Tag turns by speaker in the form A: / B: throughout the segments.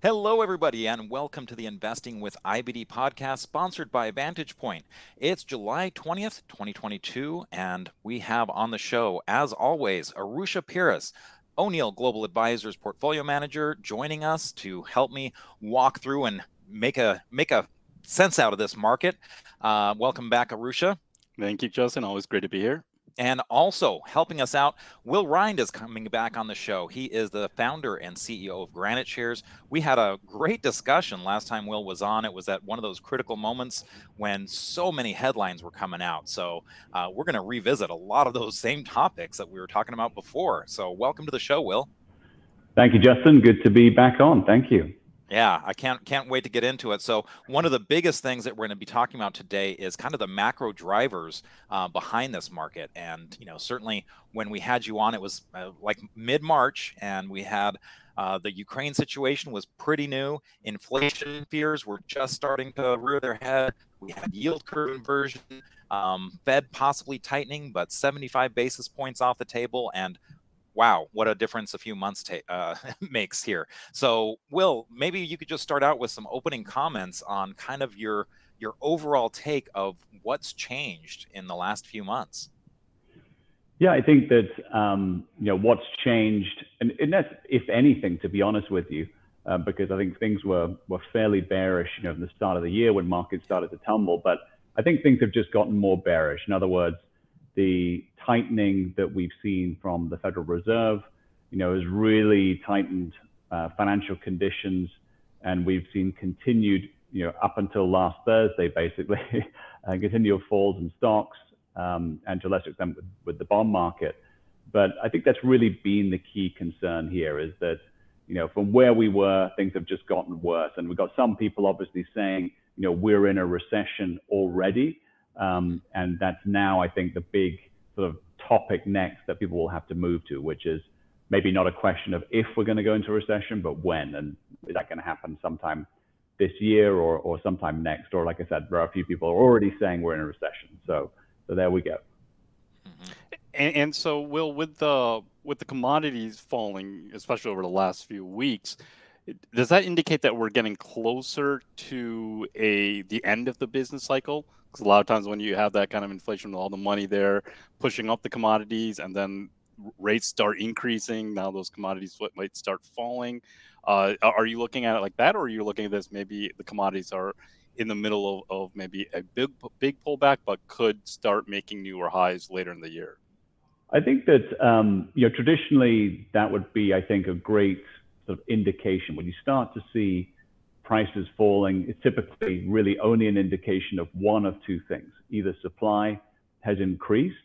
A: Hello, everybody, and welcome to the Investing with IBD podcast sponsored by Vantage Point. It's July 20th, 2022, and we have on the show, as always, Arusha Peiris, O'Neil Global Advisors portfolio manager, joining us to help me walk through and make a make a sense out of this market. Uh, welcome back, Arusha.
B: Thank you, Justin. Always great to be here.
A: And also helping us out, Will Rhind is coming back on the show. He is the founder and CEO of Granite Shares. We had a great discussion last time Will was on. It was at one of those critical moments when so many headlines were coming out. So uh, we're going to revisit a lot of those same topics that we were talking about before. So welcome to the show, Will.
C: Thank you, Justin. Good to be back on. Thank you.
A: Yeah, I can't can't wait to get into it. So one of the biggest things that we're going to be talking about today is kind of the macro drivers uh, behind this market. And you know, certainly when we had you on, it was uh, like mid March, and we had uh, the Ukraine situation was pretty new. Inflation fears were just starting to rear their head. We had yield curve inversion, um, Fed possibly tightening, but 75 basis points off the table, and wow, what a difference a few months uh, makes here. So, Will, maybe you could just start out with some opening comments on kind of your your overall take of what's changed in the last few months.
C: Yeah, I think that um, you know what's changed, and, and that's if anything, to be honest with you, uh, because I think things were were fairly bearish, you know, in the start of the year when markets started to tumble. But I think things have just gotten more bearish. In other words, the tightening that we've seen from the Federal Reserve, you know, has really tightened uh, financial conditions, and we've seen continued, you know, up until last Thursday, basically, uh, continual falls in stocks, um, and to a lesser extent with, with the bond market. But I think that's really been the key concern here is that, you know, from where we were, things have just gotten worse. And we've got some people obviously saying, you know, we're in a recession already. Um, and that's now, I think, the big sort of topic next that people will have to move to, which is maybe not a question of if we're going to go into a recession, but when. And is that going to happen sometime this year or, or sometime next? Or, like I said, there are a few people already saying we're in a recession. So, so there we go.
B: Mm-hmm. And, and so, Will, with the with the commodities falling, especially over the last few weeks, does that indicate that we're getting closer to a the end of the business cycle? Because a lot of times when you have that kind of inflation, with all the money there pushing up the commodities, and then rates start increasing, now those commodities might start falling. Uh, are you looking at it like that, or are you looking at this maybe the commodities are in the middle of, of maybe a big big pullback, but could start making newer highs later in the year?
C: I think that um, you know traditionally that would be, I think, a great sort of indication. When you start to see prices falling, is typically really only an indication of one of two things. Either supply has increased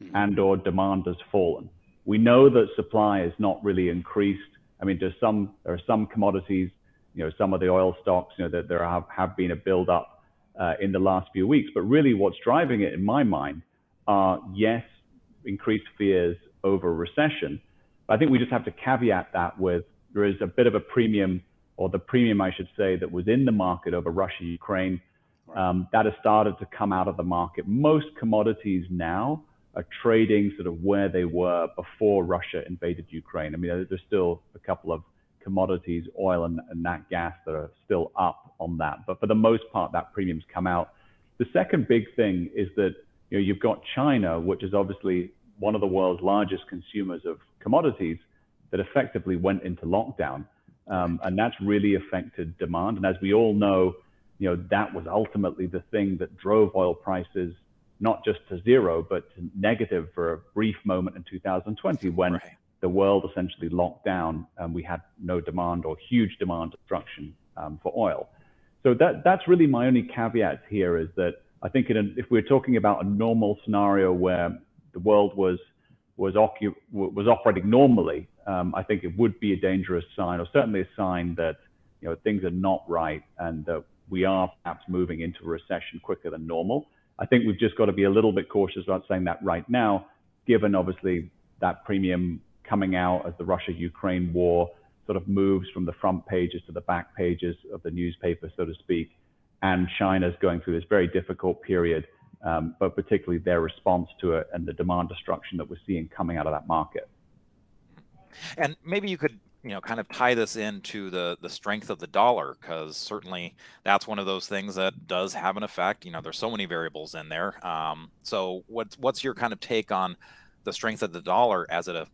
C: mm-hmm. and or demand has fallen. We know that supply has not really increased. I mean, there's some there are some commodities, you know, some of the oil stocks, you know, that there have, have been a build up uh, in the last few weeks. But really, what's driving it, in my mind, are yes, increased fears over recession. But I think we just have to caveat that with there is a bit of a premium, or the premium, I should say, that was in the market over Russia, Ukraine. Um, that has started to come out of the market. Most commodities now are trading sort of where they were before Russia invaded Ukraine. I mean, there's still a couple of commodities, oil and, and nat gas, that are still up on that. But for the most part, that premium's come out. The second big thing is that you know, you've got China, which is obviously one of the world's largest consumers of commodities, that effectively went into lockdown. Um, and that's really affected demand. And as we all know, you know, that was ultimately the thing that drove oil prices not just to zero, but to negative for a brief moment in 2020 when right. the world essentially locked down and we had no demand or huge demand destruction um, for oil. So that, that's really my only caveat here is that I think a, if we're talking about a normal scenario where the world was was, ocu- was operating normally, um, I think it would be a dangerous sign, or certainly a sign that you know things are not right and that we are perhaps moving into a recession quicker than normal. I think we've just got to be a little bit cautious about saying that right now, given obviously that premium coming out as the Russia-Ukraine war sort of moves from the front pages to the back pages of the newspaper, so to speak, and China's going through this very difficult period, um, but particularly their response to it and the demand destruction that we're seeing coming out of that market.
A: And maybe you could you know kind of tie this into the the strength of the dollar because certainly that's one of those things that does have an effect. You know, there's so many variables in there. Um, so what's what's your kind of take on the strength of the dollar as it uh,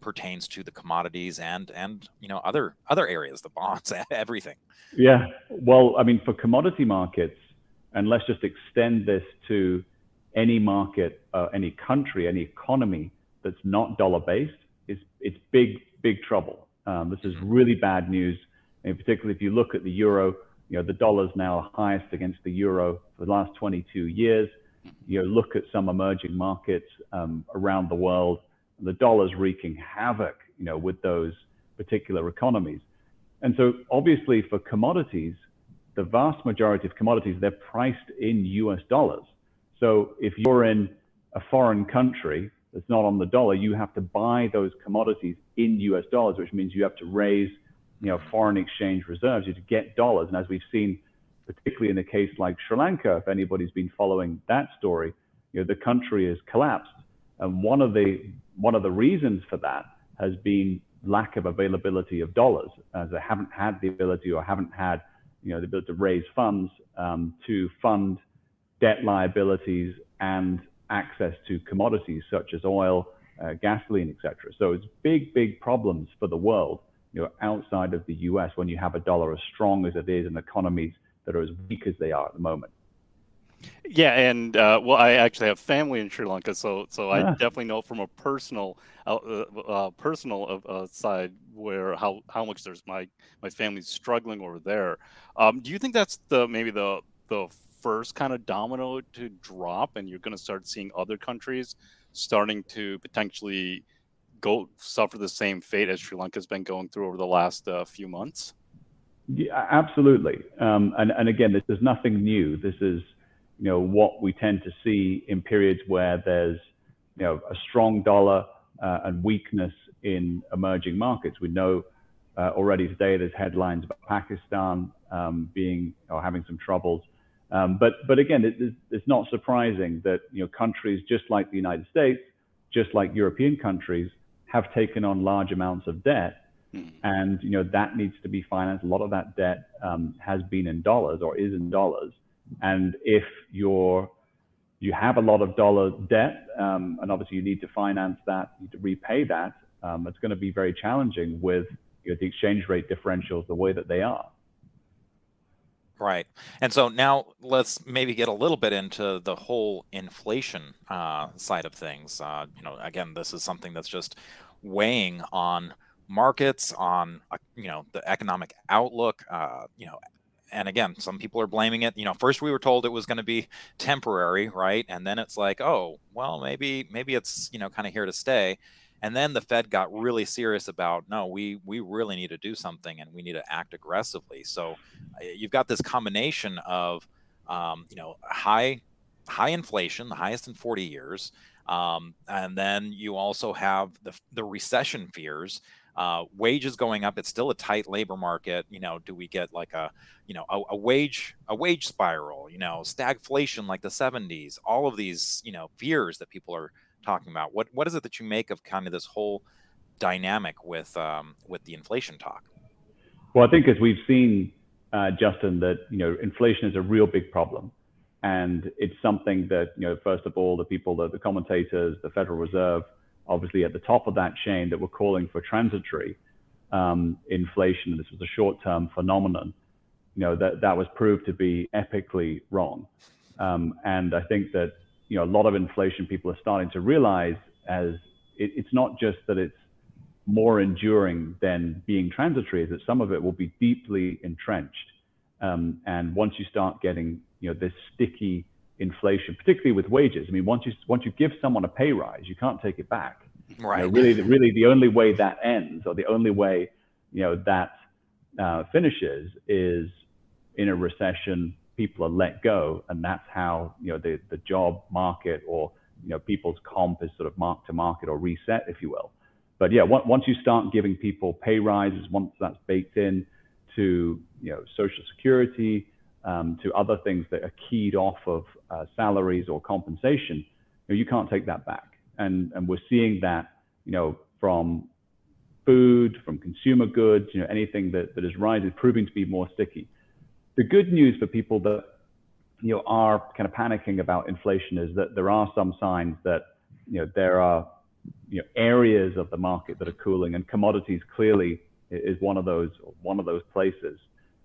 A: pertains to the commodities and and you know other other areas, the bonds, everything?
C: Yeah, well, I mean, for commodity markets, and let's just extend this to any market, uh, any country, any economy that's not dollar based, it's big big trouble. Um, this is really bad news, and particularly if you look at the euro. You know, the dollar's now highest against the euro for the last 22 years. You know, look at some emerging markets um, around the world. The dollar's wreaking havoc, you know, with those particular economies. And so, obviously, for commodities, the vast majority of commodities they're priced in U.S. dollars. So, if you're in a foreign country that's not on the dollar, you have to buy those commodities in US dollars, which means you have to raise, you know, foreign exchange reserves to get dollars. And as we've seen, particularly in a case like Sri Lanka, if anybody's been following that story, you know, the country has collapsed. And one of the one of the reasons for that has been lack of availability of dollars, as they haven't had the ability or haven't had, you know, the ability to raise funds um, to fund debt liabilities and access to commodities such as oil, uh, gasoline, etc. So it's big, big problems for the world, you know, outside of the U.S. when you have a dollar as strong as it is in economies that are as weak as they are at the moment.
B: Yeah, and uh, well, I actually have family in Sri Lanka, so so yeah. I definitely know from a personal uh, uh, uh personal uh, side where how how much there's my my family's struggling over there. Um, do you think that's the maybe the the first kind of domino to drop, and you're going to start seeing other countries starting to potentially go suffer the same fate as Sri Lanka's been going through over the last uh, few months?
C: Yeah, absolutely. Um, and, and again, this is nothing new. This is, you know, what we tend to see in periods where there's, you know, a strong dollar uh, and weakness in emerging markets. We know uh, already today there's headlines about Pakistan um, being or having some troubles. Um, but but again, it, it's not surprising that you know countries just like the United States, just like European countries, have taken on large amounts of debt, mm. and you know that needs to be financed. A lot of that debt um, has been in dollars or is in dollars, and if you're you have a lot of dollar debt, um, and obviously you need to finance that, you need to repay that. Um, it's going to be very challenging with you know, the exchange rate differentials the way that they are.
A: Right. And so now let's maybe get a little bit into the whole inflation uh, side of things. Uh, you know, again, this is something that's just weighing on markets, on uh, you know the economic outlook. Uh, you know, and again, some people are blaming it. You know, first we were told it was going to be temporary, right? And then it's like, oh, well, maybe maybe it's you know kind of here to stay. And then the Fed got really serious about no, we we really need to do something and we need to act aggressively. So uh, you've got this combination of um, you know high high inflation, the highest in 40 years, um, and then you also have the the recession fears. Uh, wages going up. It's still a tight labor market. You know, do we get like a, you know, a, a, wage a wage spiral? You know, stagflation like the 70s. All of these, you know, fears that people are talking about. What what is it that you make of kind of this whole dynamic with um, with the inflation talk?
C: Well, I think as we've seen, uh, Justin, that you know inflation is a real big problem, and it's something that you know first of all the people, the, the commentators, the Federal Reserve, obviously at the top of that chain that were calling for transitory um, inflation. This was a short-term phenomenon. You know that that was proved to be epically wrong, um, and I think that you know, a lot of inflation people are starting to realize as it, it's not just that it's more enduring than being transitory, is that some of it will be deeply entrenched. Um, and once you start getting, you know, this sticky inflation, particularly with wages, I mean, once you once you give someone a pay rise, you can't take it back.
A: Right.
C: You know, really, really, the only way that ends, or the only way, you know, that uh, finishes, is in a recession people are let go, and that's how you know the the job market or you know people's comp is sort of mark to market or reset, if you will. But yeah, once you start giving people pay rises, once that's baked in to you know social security, um, to other things that are keyed off of uh, salaries or compensation, you, know, you can't take that back. And and we're seeing that you know from food, from consumer goods, you know, anything that, that is rising, proving to be more sticky. The good news for people that you know are kind of panicking about inflation is that there are some signs that you know there are you know areas of the market that are cooling, and commodities clearly is one of those one of those places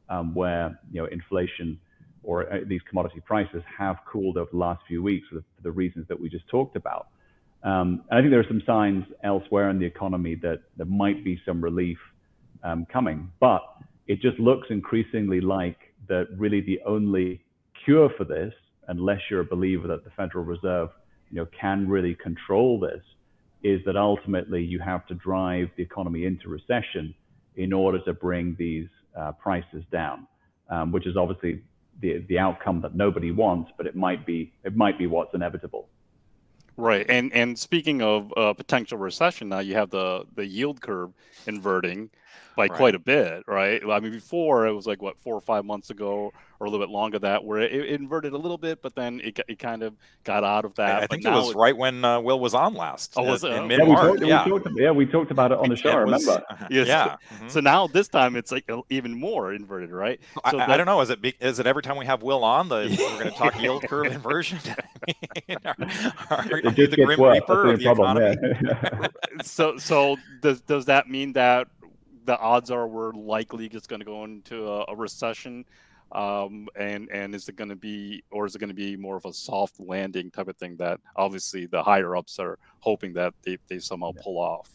C: um, where you know inflation or uh, these commodity prices have cooled over the last few weeks for the, for the reasons that we just talked about. Um, and I think there are some signs elsewhere in the economy that there might be some relief um, coming, but it just looks increasingly like that really the only cure for this, unless you're a believer that the Federal Reserve, you know, can really control this, is that ultimately you have to drive the economy into recession in order to bring these uh, prices down, um, which is obviously the the outcome that nobody wants, but it might be it might be what's inevitable.
B: Right, and and speaking of uh, potential recession, now you have the the yield curve inverting by right. quite a bit, right? I mean, before it was like what four or five months ago, or a little bit longer that where it, it inverted a little bit, but then it, it kind of got out of that.
A: I, I think it was it, right when uh, Will was on last.
B: Oh, was it?
A: In mid March.
C: Yeah, yeah. yeah, we talked about it on the show. Was, remember?
B: yes. Yeah. Mm-hmm. So now this time it's like even more inverted, right?
A: So I, I, don't know. Is it is it every time we have Will on, the we're going to talk yield curve inversion? are, are, are the grim worse. reaper of the problem, economy?
B: so so does does that mean that the odds are we're likely just going to go into a, a recession um, and and is it going to be or is it going to be more of a soft landing type of thing that obviously the higher ups are hoping that they, they somehow pull off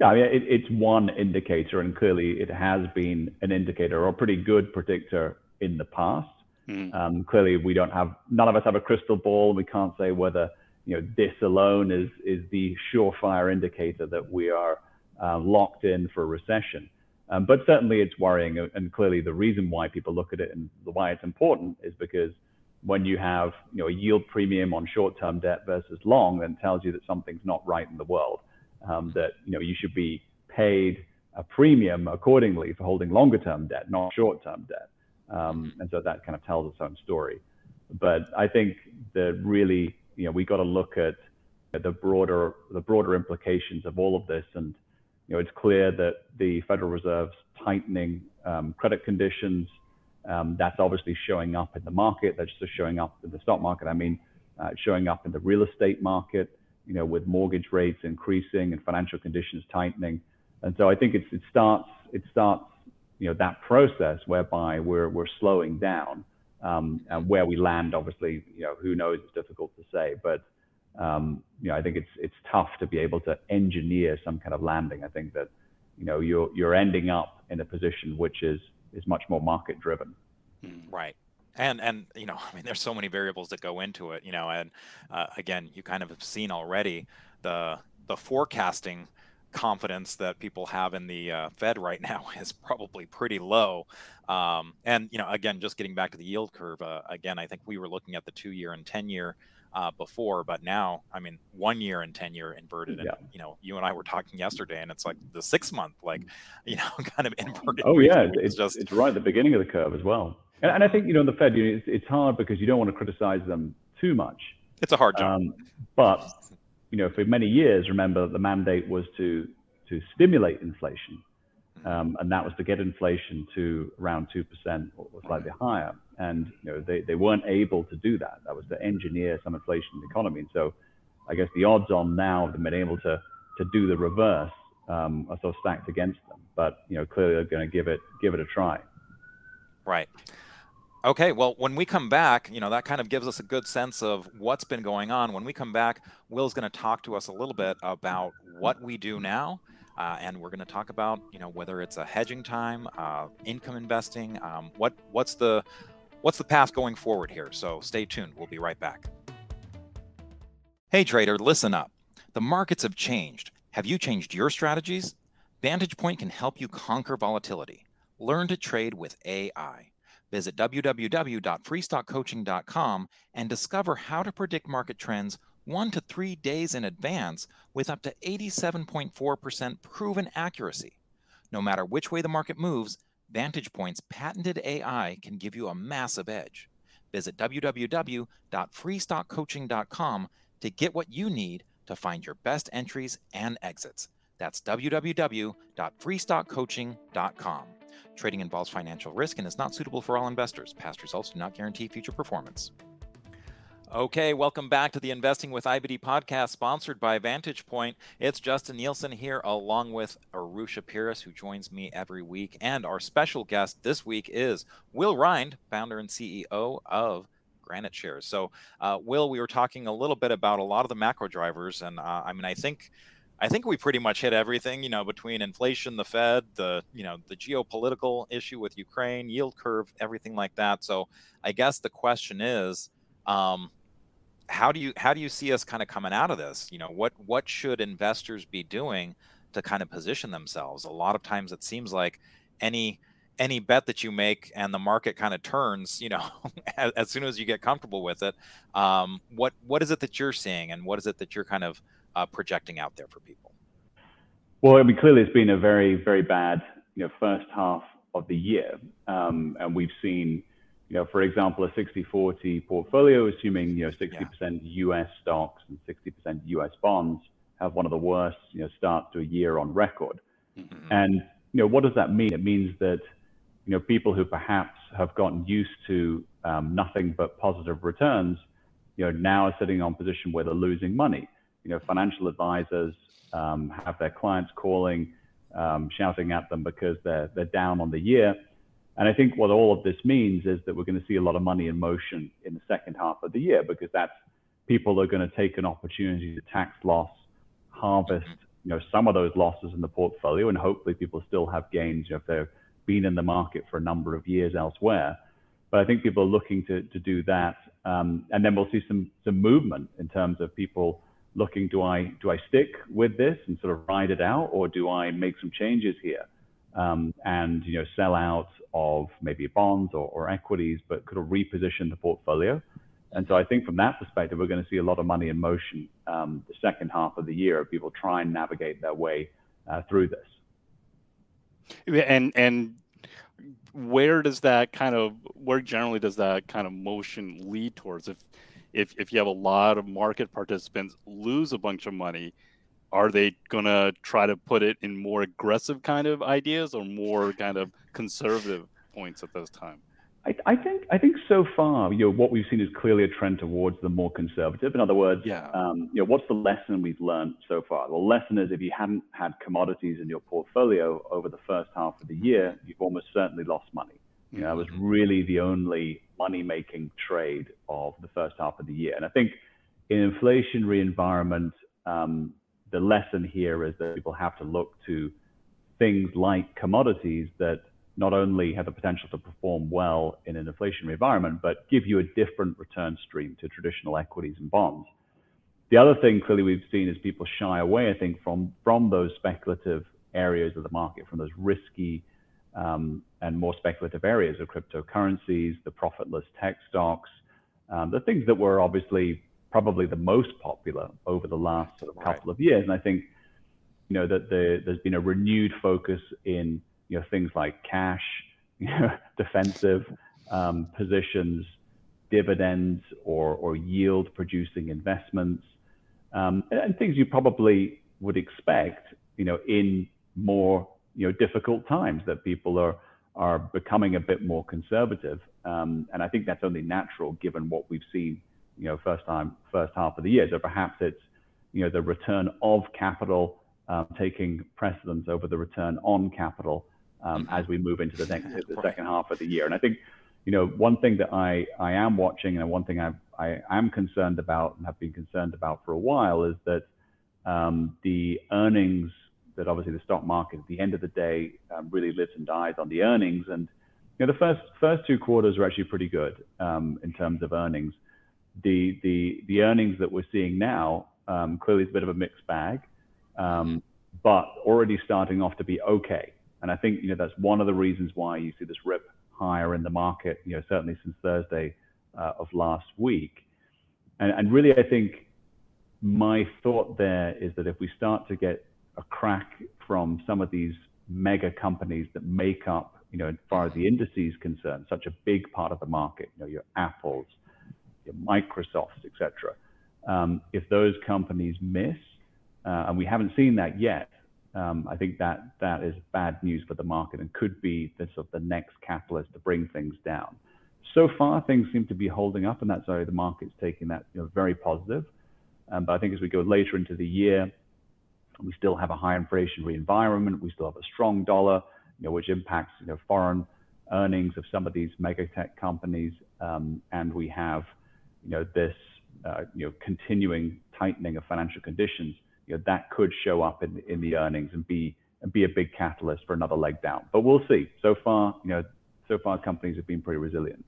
C: yeah, I mean, it, it's one indicator, and clearly it has been an indicator or a pretty good predictor in the past. Mm. Um, clearly, we don't have none of us have a crystal ball. We can't say whether you know this alone is is the surefire indicator that we are uh, locked in for a recession. Um, but certainly it's worrying. And clearly the reason why people look at it and why it's important is because when you have you know, a yield premium on short-term debt versus long, then tells you that something's not right in the world. Um, that you know you should be paid a premium accordingly for holding longer-term debt, not short-term debt. Um, and so that kind of tells its own story. But I think that really, you know, we got to look at the broader the broader implications of all of this and you know, it's clear that the Federal Reserve's tightening um, credit conditions, um, that's obviously showing up in the market. That's just showing up in the stock market. I mean, uh, showing up in the real estate market, you know, with mortgage rates increasing and financial conditions tightening. And so I think it starts, it starts, you know, that process whereby we're, we're slowing down. Um, and where we land, obviously, you know, who knows? It's difficult to say. But um, you know, I think it's it's tough to be able to engineer some kind of landing. I think that you know you're you're ending up in a position which is is much more market driven.
A: Hmm. Right. And and you know, I mean, there's so many variables that go into it. You know, and uh, again, you kind of have seen already the the forecasting confidence that people have in the uh, Fed right now is probably pretty low. Um, and you know, again, just getting back to the yield curve, uh, again, I think we were looking at the two-year and ten-year uh, before, but now, I mean, one year and 10 year inverted. And, you know, you and I were talking yesterday and it's like the six month, like, you know, kind of inverted.
C: Oh, yeah. It's, it's, just, it's right at the beginning of the curve as well. And, and I think, you know, the Fed, you know, it's, it's, hard because you don't want to criticize them too much.
A: It's a hard job. Um,
C: but, you know, for many years, remember the mandate was to, to stimulate inflation. Um, and that was to get inflation to around 2% or slightly higher. And you know, they, they weren't able to do that. That was to engineer some inflation in the economy. And so I guess the odds on now of them being able to, to do the reverse um, are sort of stacked against them. But you know, clearly they're going to give it give it a try.
A: Right. Okay, well, when we come back, you know, that kind of gives us a good sense of what's been going on. When we come back, Will's going to talk to us a little bit about what we do now uh, and we're going to talk about, you know, whether it's a hedging time, uh, income investing, um, what what's the what's the path going forward here. So stay tuned. We'll be right back. Hey trader, listen up. The markets have changed. Have you changed your strategies? Vantage Point can help you conquer volatility. Learn to trade with AI. Visit www.freestockcoaching.com and discover how to predict market trends one to three days in advance with up to 87.4% proven accuracy. No matter which way the market moves, Vantage Point's patented AI can give you a massive edge. Visit www.freestockcoaching.com to get what you need to find your best entries and exits. That's www.freestockcoaching.com. Trading involves financial risk and is not suitable for all investors. Past results do not guarantee future performance. Okay, welcome back to the Investing with IBD podcast, sponsored by Vantage Point. It's Justin Nielsen here, along with Arusha Peiris, who joins me every week. And our special guest this week is Will Rhind, founder and CEO of Granite Shares. So, uh, Will, we were talking a little bit about a lot of the macro drivers, and uh, I mean, I think. I think we pretty much hit everything, you know, between inflation, the Fed, the you know the geopolitical issue with Ukraine, yield curve, everything like that. So I guess the question is, um, how do you how do you see us kind of coming out of this? You know, what what should investors be doing to kind of position themselves? A lot of times it seems like any any bet that you make and the market kind of turns, you know, as, as, soon as you get comfortable with it. Um, what what is it that you're seeing, and what is it that you're kind of uh, projecting out there for people?
C: Well, I mean, clearly it's been a very very bad you know first half of the year, um, and we've seen you know, for example, a 60-40 portfolio, assuming, you know, 60% yeah. US stocks and 60% US bonds have one of the worst, you know, starts to a year on record. Mm-hmm. And, you know, what does that mean? It means that, you know, people who perhaps have gotten used to um, nothing but positive returns, you know, now are sitting on a position where they're losing money. You know, financial advisors um, have their clients calling, um, shouting at them because they're, they're down on the year and I think what all of this means is that we're going to see a lot of money in motion in the second half of the year because that's people are going to take an opportunity to tax loss, harvest, you know, some of those losses in the portfolio, and hopefully people still have gains you know, if they've been in the market for a number of years elsewhere. But I think people are looking to, to do that, um, and then we'll see some some movement in terms of people looking: do I do I stick with this and sort of ride it out, or do I make some changes here? Um, and you know sell out of maybe bonds or, or equities, but could reposition the portfolio. And so I think from that perspective, we're going to see a lot of money in motion um, the second half of the year. People try and navigate their way uh, through this.
B: And and where does that kind of where generally does that kind of motion lead towards? If if if you have a lot of market participants lose a bunch of money, are they going to try to put it in more aggressive kind of ideas or more kind of conservative points at this time?
C: I, I, think I think so far, you know, what we've seen is clearly a trend towards the more conservative. In other words, yeah. um, you know, what's the lesson we've learned so far? The lesson is if you hadn't had commodities in your portfolio over the first half of the year, you've almost certainly lost money. You know, it was mm-hmm. really the only money-making trade of the first half of the year. And I think in an inflationary environment, um, the lesson here is that people have to look to things like commodities that not only have the potential to perform well in an inflationary environment, but give you a different return stream to traditional equities and bonds. The other thing clearly we've seen is people shy away, I think, from, from those speculative areas of the market, from those risky um, and more speculative areas of cryptocurrencies, the profitless tech stocks, um, the things that were obviously probably the most popular over the last sort of couple right. of years. And I think, you know, that the, there's been a renewed focus in, you know, things like cash, you know, defensive um, positions, dividends or, or yield producing investments, um, and things you probably would expect, you know, in more, you know, difficult times that people are, are becoming a bit more conservative. Um, and I think that's only natural given what we've seen you know, first time, first half of the year. So perhaps it's, you know, the return of capital um, taking precedence over the return on capital um, mm-hmm. as we move into the next, the second half of the year. And I think, you know, one thing that I, I am watching and one thing I, I am concerned about and have been concerned about for a while is that um, the earnings that obviously the stock market at the end of the day um, really lives and dies on the earnings. And you know, the first first two quarters are actually pretty good um, in terms of earnings the the the earnings that we're seeing now um, clearly is a bit of a mixed bag, um, but already starting off to be okay. And I think you know that's one of the reasons why you see this rip higher in the market. You know, certainly since Thursday uh, of last week. And, and really, I think my thought there is that if we start to get a crack from some of these mega companies that make up, you know, as far as the indices concerned, such a big part of the market, you know, your Apples, Microsoft, etc. Um, if those companies miss, uh, and we haven't seen that yet, um, I think that that is bad news for the market and could be the sort of the next catalyst to bring things down. So far, things seem to be holding up, and that's why the market's taking that you know, very positive. Um, but I think as we go later into the year, we still have a high inflationary environment. We still have a strong dollar, you know, which impacts you know foreign earnings of some of these mega tech companies, um, and we have you know this uh, you know continuing tightening of financial conditions. You know that could show up in in the earnings and be and be a big catalyst for another leg down. But we'll see. So far, you know, so far companies have been pretty resilient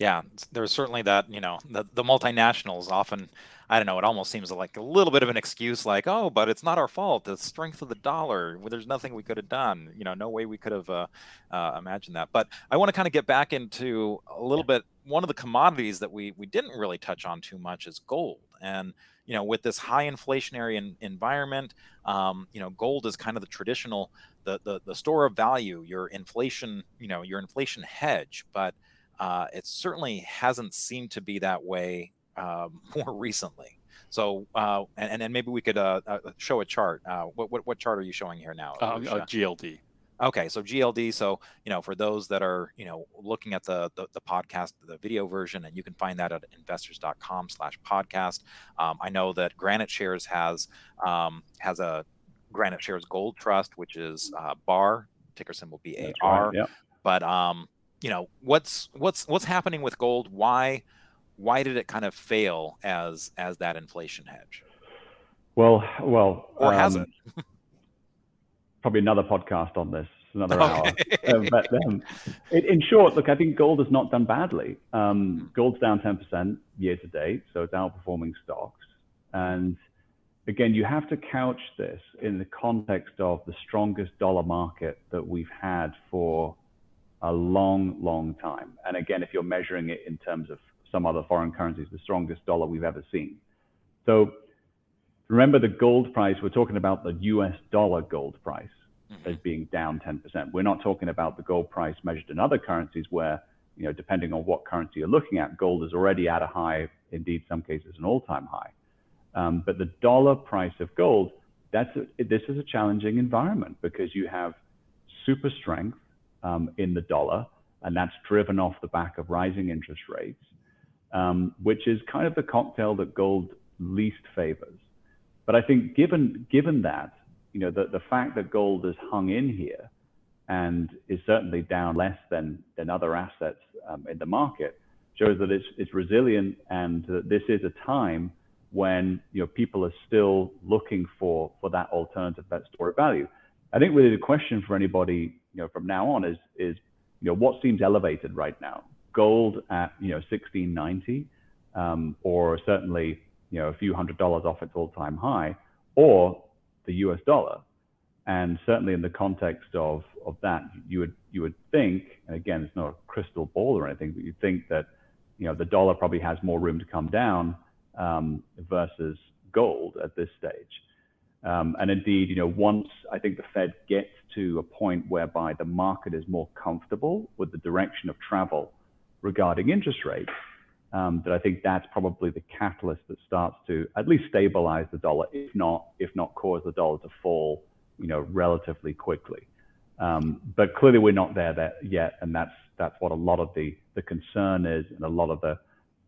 A: yeah, there's certainly that, you know, the, the multinationals often, I don't know, it almost seems like a little bit of an excuse like, oh, but it's not our fault. The strength of the dollar, there's nothing we could have done. You know, no way we could have uh, uh, imagined that. But I want to kind of get back into a little bit. One of the commodities that we, we didn't really touch on too much is gold. And, you know, with this high inflationary in, environment, um, you know, gold is kind of the traditional, the, the, the store of value, your inflation, you know, your inflation hedge. But, uh, it certainly hasn't seemed to be that way um, more recently. So, uh, and, and maybe we could uh, uh, show a chart. Uh, what, what, what chart are you showing here now?
B: Um, GLD.
A: Okay, so GLD. So you know, for those that are you know looking at the the, the podcast, the video version, and you can find that at investors.com/podcast. Um, I know that Granite Shares has um, has a Granite Shares Gold Trust, which is uh, BAR ticker symbol B A R. Right, yep. But um, you know what's what's what's happening with gold? Why why did it kind of fail as as that inflation hedge?
C: Well well
A: or um, has it?
C: probably another podcast on this another okay. hour. Um, but um, in, in, short look i think gold has not done badly. Um, gold's down 10% year to date so it's outperforming stocks. And again you have to couch this in the context of the strongest dollar market that we've had for a long, long time. And again, if you're measuring it in terms of some other foreign currencies, the strongest dollar we've ever seen. So remember the gold price, we're talking about the US dollar gold price mm-hmm. as being down 10%. We're not talking about the gold price measured in other currencies where, you know, depending on what currency you're looking at, gold is already at a high, indeed, some cases an all-time high. Um, but the dollar price of gold, that's a, this is a challenging environment because you have super strength in the dollar, and that's driven off the back of rising interest rates, um, which is kind of the cocktail that gold least favors. But I think given given that, you know, the, the fact that gold has hung in here and is certainly down less than than other assets um, in the market, shows that it's it's resilient and that this is a time when you know people are still looking for for that alternative, that store of value. I think really the question for anybody you know, from now on is, is, you know, what seems elevated right now? Gold at, you know, 1690, um, or certainly, you know, a few hundred dollars off its all-time high, or the US dollar. And certainly in the context of, of that, you would, you would think, and again, it's not a crystal ball or anything, but you think that, you know, the dollar probably has more room to come down um, versus gold at this stage. Um, and indeed, you know, once I think the Fed gets to a point whereby the market is more comfortable with the direction of travel regarding interest rates, um, that I think that's probably the catalyst that starts to at least stabilize the dollar, if not if not cause the dollar to fall, you know, relatively quickly. Um, but clearly, we're not there, there yet, and that's that's what a lot of the the concern is, and a lot of the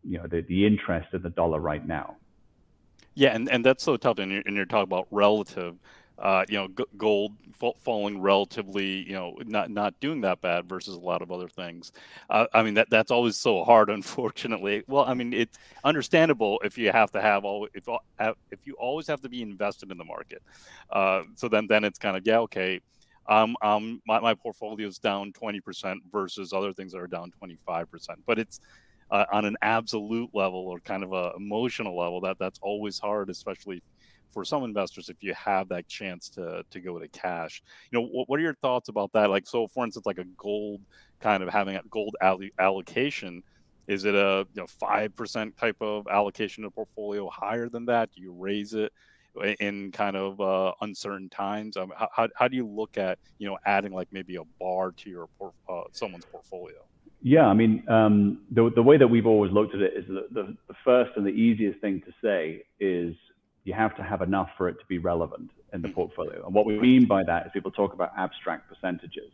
C: you know the, the interest in the dollar right now.
B: Yeah, and, and that's so tough. And you're, and you're talking about relative, uh, you know, g- gold falling relatively, you know, not not doing that bad versus a lot of other things. Uh, I mean, that that's always so hard, unfortunately. Well, I mean, it's understandable if you have to have all if if you always have to be invested in the market. Uh, so then then it's kind of yeah, okay. Um, um, my, my portfolio is down 20% versus other things that are down 25%. But it's uh, on an absolute level or kind of a emotional level that that's always hard especially for some investors if you have that chance to to go to cash. You know what, what are your thoughts about that? Like so for instance like a gold kind of having a gold allocation is it a you know five percent type of allocation to portfolio higher than that? Do you raise it in kind of uh, uncertain times? Um, how, how do you look at you know adding like maybe a bar to your uh, someone's portfolio
C: yeah, I mean, um, the, the way that we've always looked at it is that the, the first and the easiest thing to say is you have to have enough for it to be relevant in the portfolio. And what we mean by that is people talk about abstract percentages.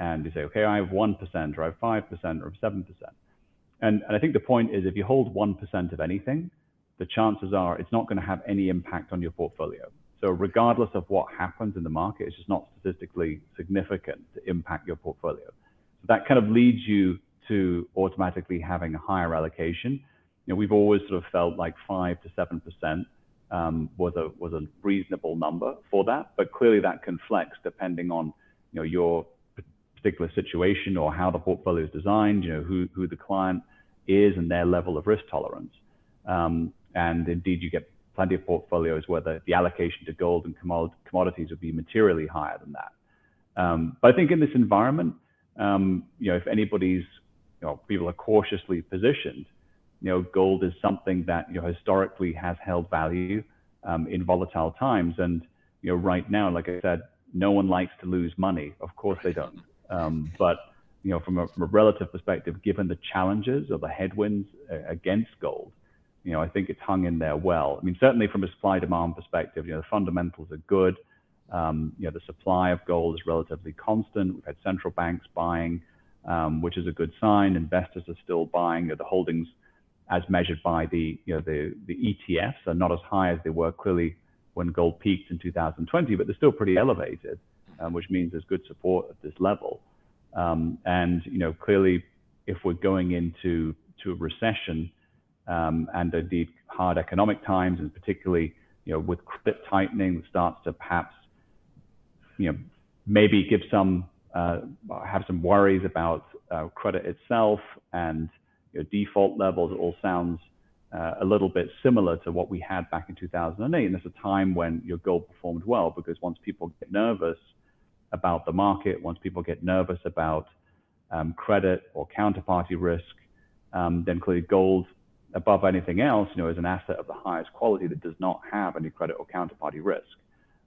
C: And you say, okay, I have 1% or I have 5% or I have 7%. And, and I think the point is if you hold 1% of anything, the chances are it's not going to have any impact on your portfolio. So regardless of what happens in the market, it's just not statistically significant to impact your portfolio. That kind of leads you to automatically having a higher allocation. You know, we've always sort of felt like five to seven percent um, was a was a reasonable number for that, but clearly that can flex depending on you know your particular situation or how the portfolio is designed. You know who who the client is and their level of risk tolerance. Um, and indeed, you get plenty of portfolios where the, the allocation to gold and commodities would be materially higher than that. Um, but I think in this environment, um, you know, if anybody's, you know, people are cautiously positioned, you know, gold is something that, you know, historically has held value um, in volatile times. And, you know, right now, like I said, no one likes to lose money. Of course they don't. Um, but, you know, from a, from a relative perspective, given the challenges or the headwinds uh, against gold, you know, I think it's hung in there well. I mean, certainly from a supply demand perspective, you know, the fundamentals are good. Um, you know, the supply of gold is relatively constant. We've had central banks buying, um, which is a good sign. Investors are still buying. You know, the holdings, as measured by the you know the the ETFs, are not as high as they were clearly when gold peaked in 2020, but they're still pretty elevated, um, which means there's good support at this level. Um, and you know, clearly, if we're going into to a recession, um, and indeed hard economic times, and particularly you know with credit tightening starts to perhaps you know maybe give some uh, have some worries about uh, credit itself and you know, default levels. It all sounds uh, a little bit similar to what we had back in 2008. And there's a time when your gold performed well because once people get nervous about the market, once people get nervous about um, credit or counterparty risk, um, then clearly gold above anything else, you know, is an asset of the highest quality that does not have any credit or counterparty risk.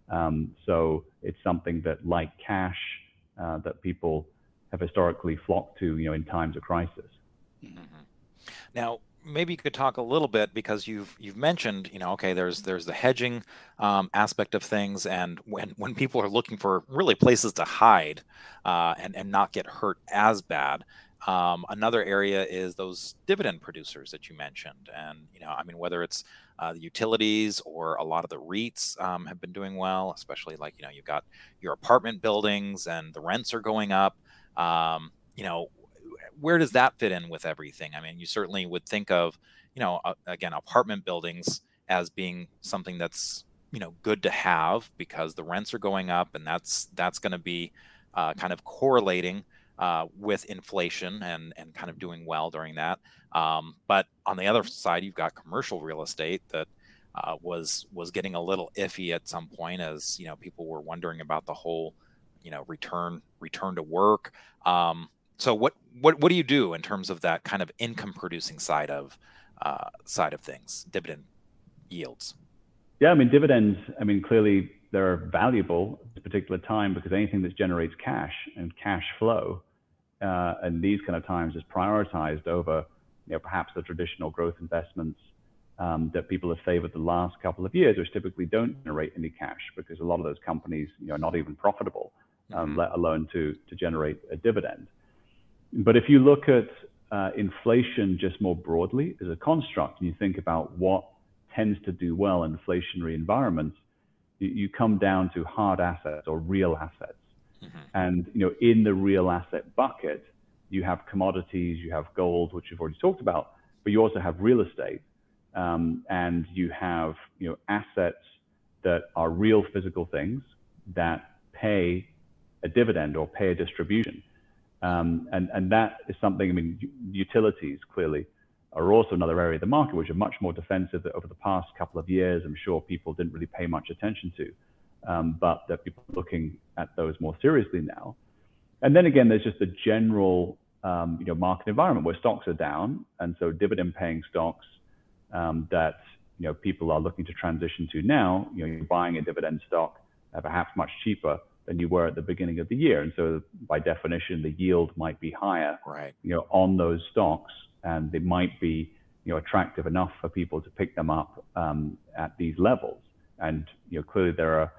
C: Um, so it's something that, like cash, uh, that people have historically flocked to, you know, in times of crisis. Mm-hmm.
A: Now, maybe you could talk a little bit because you've you've mentioned, you know, okay, there's there's the hedging um, aspect of things, and when when people are looking for really places to hide uh, and and not get hurt as bad, um, another area is those dividend producers that you mentioned, and you know, I mean, whether it's uh, the utilities or a lot of the REITs um, have been doing well, especially like you know, you've got your apartment buildings and the rents are going up. Um, you know, where does that fit in with everything? I mean, you certainly would think of, you know, uh, again, apartment buildings as being something that's you know good to have because the rents are going up, and that's that's going to be uh, kind of correlating uh, with inflation and and kind of doing well during that. Um, but on the other side, you've got commercial real estate that uh, was was getting a little iffy at some point, as you know people were wondering about the whole you know return return to work. Um, so what what what do you do in terms of that kind of income producing side of uh, side of things, dividend yields?
C: Yeah, I mean dividends. I mean clearly they're valuable at a particular time because anything that generates cash and cash flow uh, in these kind of times is prioritized over you know, perhaps the traditional growth investments um, that people have favored the last couple of years, which typically don't generate any cash because a lot of those companies you know, are not even profitable, um, mm-hmm. let alone to, to generate a dividend. But if you look at uh, inflation just more broadly as a construct, and you think about what tends to do well in inflationary environments, you, come down to hard assets or real assets. Mm-hmm. And you know, in the real asset bucket, you have commodities, you have gold, which you've already talked about, but you also have real estate, um, and you have you know assets that are real physical things that pay a dividend or pay a distribution. Um, and, and that is something, I mean, utilities clearly are also another area of the market which are much more defensive that over the past couple of years, I'm sure people didn't really pay much attention to, um, but that people are looking at those more seriously now. And then again, there's just the general um, you know, market environment where stocks are down, and so dividend-paying stocks um, that you know people are looking to transition to now. You know, you're buying a dividend stock uh, perhaps much cheaper than you were at the beginning of the year, and so by definition, the yield might be higher.
A: Right.
C: You know, on those stocks and they might be you know attractive enough for people to pick them up um, at these levels. And you know clearly there are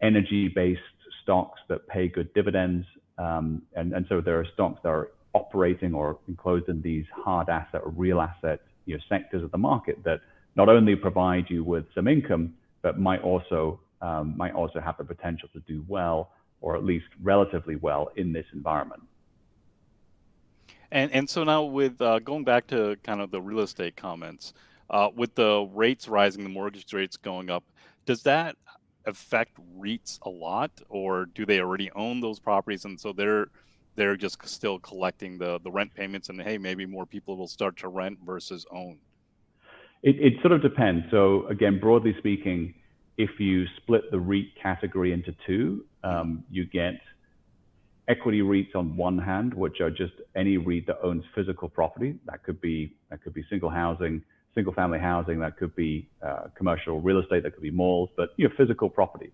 C: energy-based stocks that pay good dividends, um, and and so there are stocks that are operating or enclosed in these hard asset or real asset you know sectors of the market that not only provide you with some income, but might also um, might also have the potential to do well or at least relatively well in this environment.
B: And and so now with uh, going back to kind of the real estate comments, uh, with the rates rising, the mortgage rates going up, does that affect REITs a lot, or do they already own those properties and so they're they're just still collecting the the rent payments and hey maybe more people will start to rent versus own?
C: It, it sort of depends. So again, broadly speaking, if you split the REIT category into two, um, you get equity REITs on one hand, which are just any REIT that owns physical property. That could be that could be single housing, single family housing. That could be uh, commercial real estate. That could be malls, but you know physical property.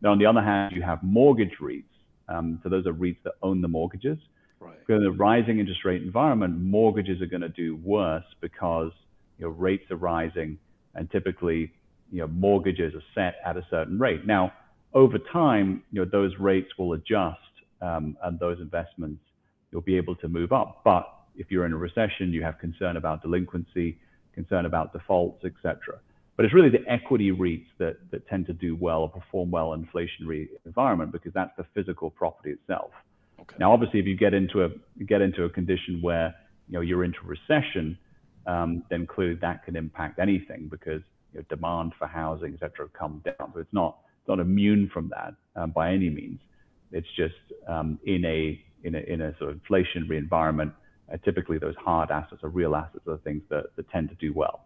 C: Now on the other hand, you have mortgage REITs. Um, so those are REITs that own the mortgages. Right. In a rising interest rate environment, mortgages are going to do worse because you know rates are rising, and typically you know mortgages are set at a certain rate. Now over time, you know those rates will adjust um, and those investments you'll be able to move up. But if you're in a recession, you have concern about delinquency, concern about defaults, etc. But it's really the equity REITs that, that tend to do well or perform well in inflationary environment because that's the physical property itself. Okay. Now, obviously, if you get into a get into a condition where you know you're into recession, um, then clearly that can impact anything because you know, demand for housing, etc., come down. So it's not it's not immune from that um, by any means. It's just um, in a in a in a sort of inflationary environment. Uh, typically, those hard assets or real assets are the things that, that tend to do well.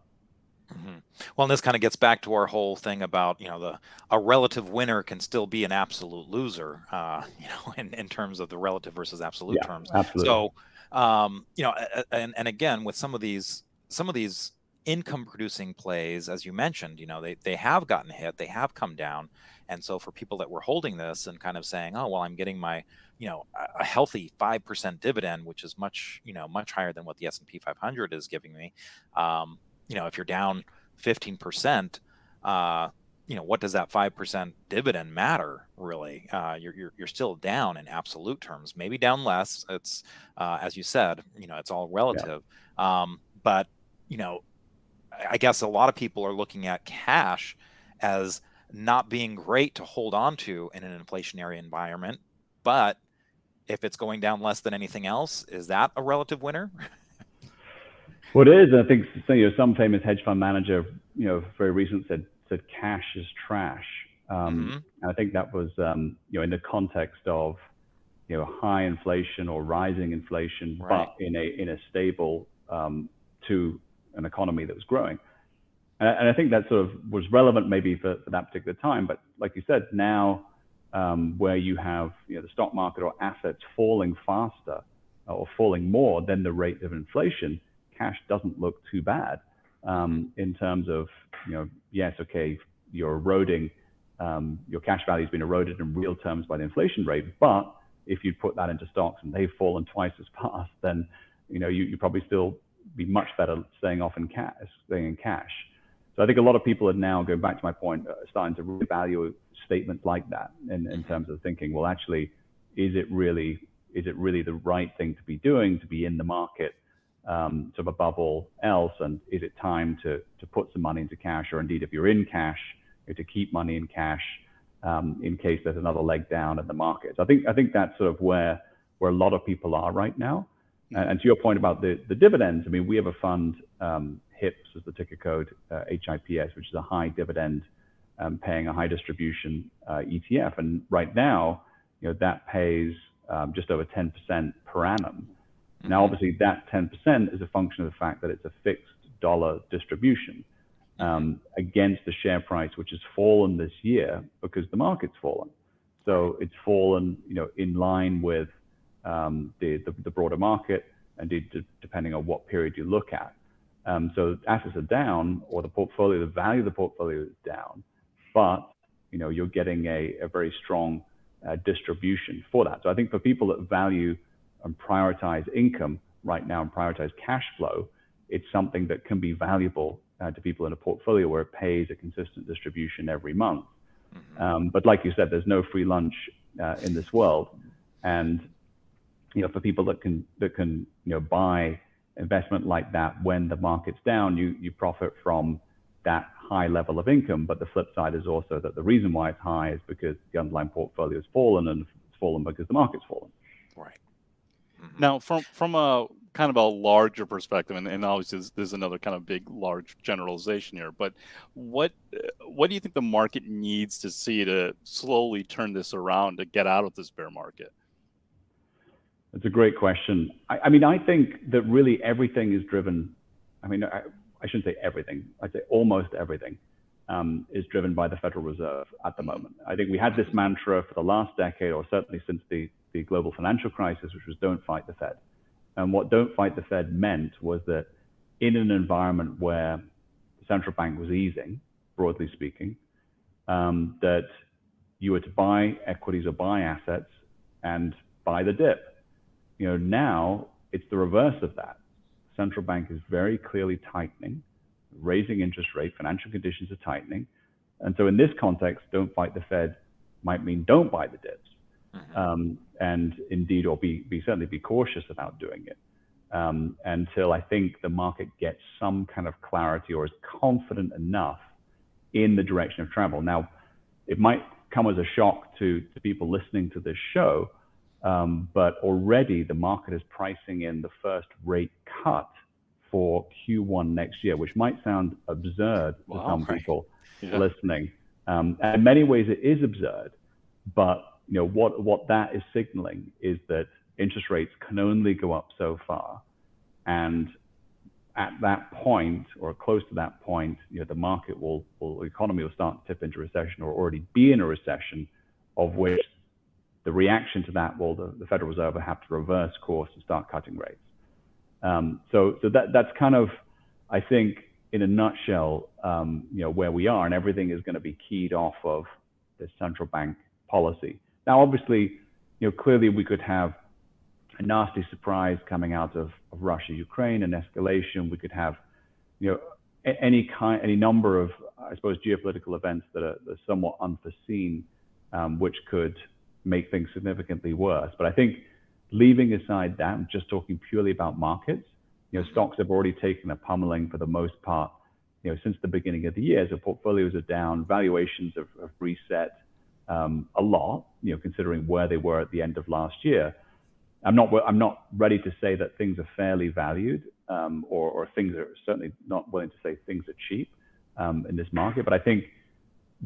A: Mm-hmm. Well, and this kind of gets back to our whole thing about you know the a relative winner can still be an absolute loser, uh, you know, in, in terms of the relative versus absolute yeah, terms.
C: Absolutely.
A: So, um, you know, and and again with some of these some of these income producing plays, as you mentioned, you know, they they have gotten hit, they have come down, and so for people that were holding this and kind of saying, oh, well, I'm getting my, you know, a healthy 5% dividend, which is much, you know, much higher than what the S&P 500 is giving me. Um, you know, if you're down 15%, uh, you know, what does that 5% dividend matter really? Uh, you're, you're, you're still down in absolute terms, maybe down less. It's, uh, as you said, you know, it's all relative. Yeah. Um, but, you know, I guess a lot of people are looking at cash as not being great to hold on to in an inflationary environment. But if it's going down less than anything else, is that a relative winner?
C: well, it is. I think you know, some famous hedge fund manager, you know, very recently said said cash is trash. Um, mm-hmm. And I think that was, um, you know, in the context of, you know, high inflation or rising inflation, right. but in a in a stable um, to an economy that was growing. And I think that sort of was relevant maybe for, for that particular time. But like you said, now um, where you have you know, the stock market or assets falling faster or falling more than the rate of inflation, cash doesn't look too bad um, in terms of, you know, yes, okay, you're eroding, um, your cash value has been eroded in real terms by the inflation rate. But if you put that into stocks and they've fallen twice as fast, then, you know, you, you probably still be much better staying off in cash, staying in cash. So I think a lot of people are now going back to my point, uh, starting to revalue statements like that in, in terms of thinking, well, actually, is it really is it really the right thing to be doing to be in the market um, sort of above all else? And is it time to to put some money into cash, or indeed, if you're in cash, to keep money in cash um, in case there's another leg down in the market? So I think I think that's sort of where where a lot of people are right now. And, and to your point about the the dividends, I mean, we have a fund um, HIPS is the ticker code, uh, HIPS, which is a high dividend um, paying a high distribution uh, ETF. And right now, you know, that pays um, just over 10% per annum. Mm-hmm. Now, obviously, that 10% is a function of the fact that it's a fixed dollar distribution um, against the share price, which has fallen this year because the market's fallen. So it's fallen, you know, in line with um, the, the, the broader market, and depending on what period you look at. Um, so assets are down, or the portfolio, the value of the portfolio is down, but you know you're getting a, a very strong uh, distribution for that. So I think for people that value and prioritize income right now and prioritize cash flow, it's something that can be valuable uh, to people in a portfolio where it pays a consistent distribution every month. Mm-hmm. Um, but like you said, there's no free lunch uh, in this world, and you know, for people that can that can you know buy investment like that when the market's down, you you profit from that high level of income. But the flip side is also that the reason why it's high is because the underlying portfolio has fallen, and it's fallen because the market's fallen.
A: Right.
B: Mm-hmm. Now, from from a kind of a larger perspective, and, and obviously this, this, is another kind of big, large generalization here. But what what do you think the market needs to see to slowly turn this around to get out of this bear market?
C: That's a great question. I, I, mean, I think that really everything is driven. I mean, I, I shouldn't say everything. I'd say almost everything um, is driven by the Federal Reserve at the moment. I think we had this mantra for the last decade, or certainly since the, the global financial crisis, which was "Don't fight the Fed." And what "Don't fight the Fed" meant was that in an environment where the central bank was easing, broadly speaking, um, that you were to buy equities or buy assets and buy the dip you know, now it's the reverse of that. Central bank is very clearly tightening, raising interest rate, financial conditions are tightening. And so in this context, don't fight the Fed might mean don't buy the dips. Mm-hmm. Um, and indeed, or be, be certainly be cautious about doing it um, until I think the market gets some kind of clarity or is confident enough in the direction of travel. Now, it might come as a shock to, to people listening to this show but already the market is pricing in the first rate cut for Q1 next year, which might sound absurd to some people listening. Um, and in many ways, it is absurd. But you know what what that is signaling is that interest rates can only go up so far, and at that point or close to that point, you know the market will, will the economy will start to tip into recession or already be in a recession, of which the reaction to that, well, the, the Federal Reserve will have to reverse course and start cutting rates. Um, so, so that that's kind of, I think, in a nutshell, um, you know, where we are, and everything is going to be keyed off of the central bank policy. Now, obviously, you know, clearly we could have a nasty surprise coming out of, of Russia, Ukraine, an escalation. We could have, you know, any kind, any number of, I suppose, geopolitical events that are, that are somewhat unforeseen, um, which could make things significantly worse. But I think leaving aside that, and just talking purely about markets, you know, stocks have already taken a pummeling for the most part, you know, since the beginning of the year. So portfolios are down, valuations have, have reset um, a lot, you know, considering where they were at the end of last year. I'm not I'm not ready to say that things are fairly valued, um, or, or things are certainly not willing to say things are cheap um, in this market. But I think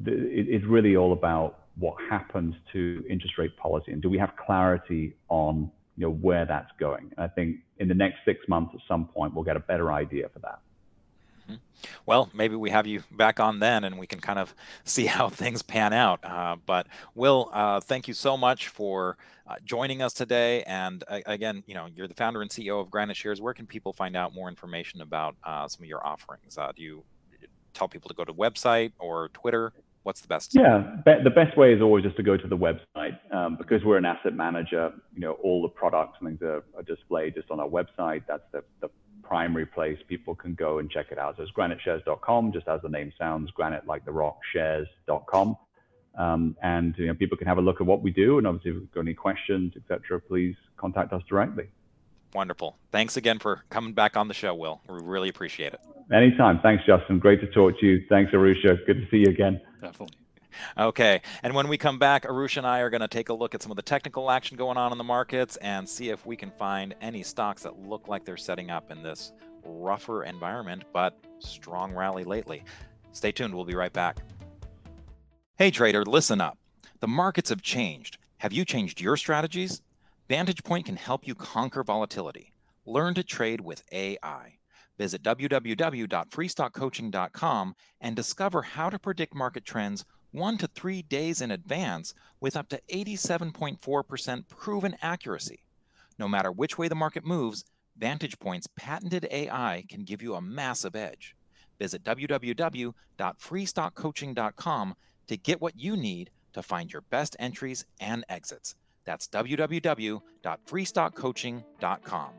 C: it's really all about what happens to interest rate policy and do we have clarity on you know where that's going and i think in the next six months at some point we'll get a better idea for that
A: mm-hmm. well, maybe we have you back on then and we can kind of see how things pan out. Uh, but Will, uh, thank you so much for uh, joining us today. And uh, again, you know, you're the founder and CEO of GraniteShares. Where can people find out more information about uh, some of your offerings? Uh, do you tell people to go to website or Twitter? What's the best?
C: Yeah, be- the best way is always just to go to the website um, because we're an asset manager. You know, all the products and things are, are displayed just on our website. That's the, the primary place people can go and check it out. So it's graniteshares.com, just as the name sounds, granite like the rock, shares.com. Um, and you know, people can have a look at what we do. And obviously, if you've got any questions, etc., please contact us directly.
A: Wonderful. Thanks again for coming back on the show, Will. We really appreciate it.
C: Anytime. Thanks, Justin. Great to talk to you. Thanks, Arusha. Good to see you again.
B: Definitely.
A: Okay. And when we come back, Arusha and I are going to take a look at some of the technical action going on in the markets and see if we can find any stocks that look like they're setting up in this rougher environment, but strong rally lately. Stay tuned. We'll be right back. Hey, trader, listen up. The markets have changed. Have you changed your strategies? Vantage Point can help you conquer volatility. Learn to trade with AI. Visit www.freestockcoaching.com and discover how to predict market trends one to three days in advance with up to 87.4% proven accuracy. No matter which way the market moves, Vantage Point's patented AI can give you a massive edge. Visit www.freestockcoaching.com to get what you need to find your best entries and exits. That's www.freestockcoaching.com.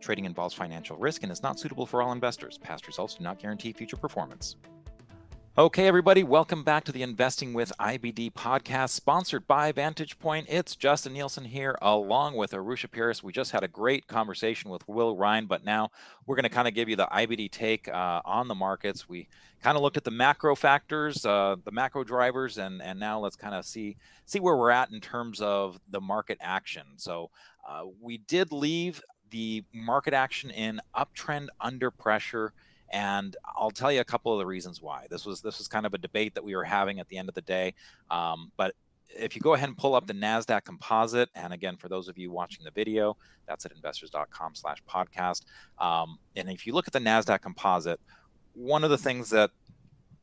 A: Trading involves financial risk and is not suitable for all investors. Past results do not guarantee future performance. Okay, everybody, welcome back to the Investing with IBD podcast, sponsored by Vantage Point. It's Justin Nielsen here, along with Arusha Peiris. We just had a great conversation with Will Rhind, but now we're going to kind of give you the IBD take uh, on the markets. We kind of looked at the macro factors, uh, the macro drivers, and and now let's kind of see see where we're at in terms of the market action. So uh, we did leave the market action in uptrend under pressure and I'll tell you a couple of the reasons why. This was this was kind of a debate that we were having at the end of the day. Um, but if you go ahead and pull up the Nasdaq Composite, and again, for those of you watching the video, that's at investors.com/podcast. Um, and if you look at the Nasdaq Composite, one of the things that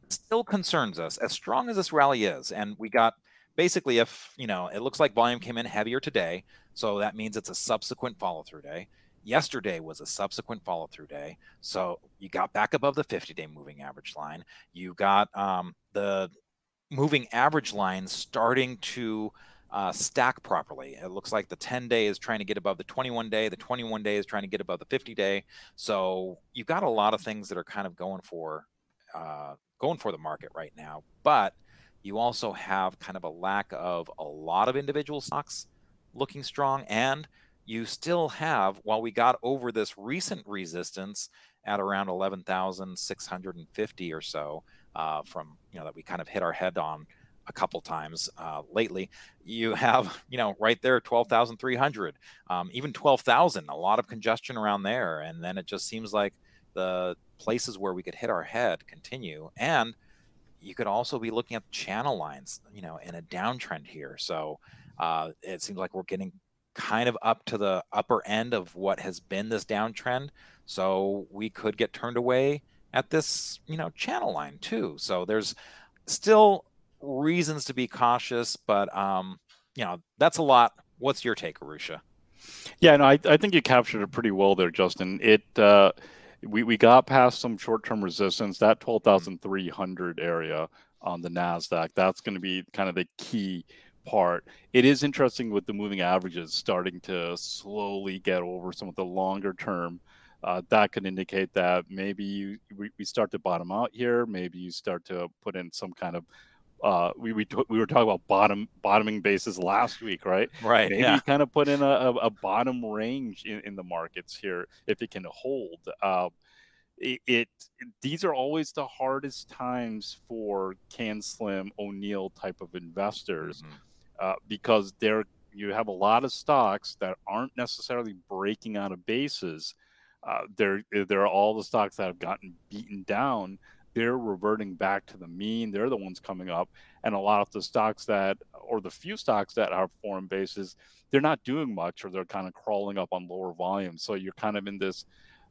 A: still concerns us, as strong as this rally is, and we got basically if you know it looks like volume came in heavier today, so that means it's a subsequent follow through day. Yesterday was a subsequent follow through day. So you got back above the 50 day moving average line. You got um, the moving average line starting to uh, stack properly. It looks like the 10 day is trying to get above the 21 day, the 21 day is trying to get above the 50 day. So you've got a lot of things that are kind of going for uh, going for the market right now. But you also have kind of a lack of a lot of individual stocks looking strong and you still have, while we got over this recent resistance at around 11,650 or so uh, from, you know, that we kind of hit our head on a couple times uh, lately, you have, you know, right there, 12,300, um, even 12,000, a lot of congestion around there. And then it just seems like the places where we could hit our head continue. And you could also be looking at channel lines, you know, in a downtrend here. So uh, it seems like we're getting kind of up to the upper end of what has been this downtrend. So we could get turned away at this, you know, channel line too. So there's still reasons to be cautious, but um, you know, that's a lot. What's your take, Arusha?
B: Yeah, no, I, I think you captured it pretty well there, Justin. It uh, we we got past some short term resistance. That twelve thousand three hundred area on the Nasdaq. That's going to be kind of the key part. It is interesting with the moving averages starting to slowly get over some of the longer term. Uh, that could indicate that maybe you we, we start to bottom out here. Maybe you start to put in some kind of uh, we, we, we were talking about bottom bottoming bases last week, right?
A: Right.
B: Maybe
A: yeah.
B: kind of put in a, a bottom range in, in, the markets here if it can hold. Uh, it, it, these are always the hardest times for CAN SLIM O'Neil type of investors. Mm-hmm uh, because there you have a lot of stocks that aren't necessarily breaking out of bases. Uh, they're they're all the stocks that have gotten beaten down. They're reverting back to the mean. They're the ones coming up, and a lot of the stocks that, or the few stocks that are foreign bases, they're not doing much, or they're kind of crawling up on lower volumes. So you're kind of in this.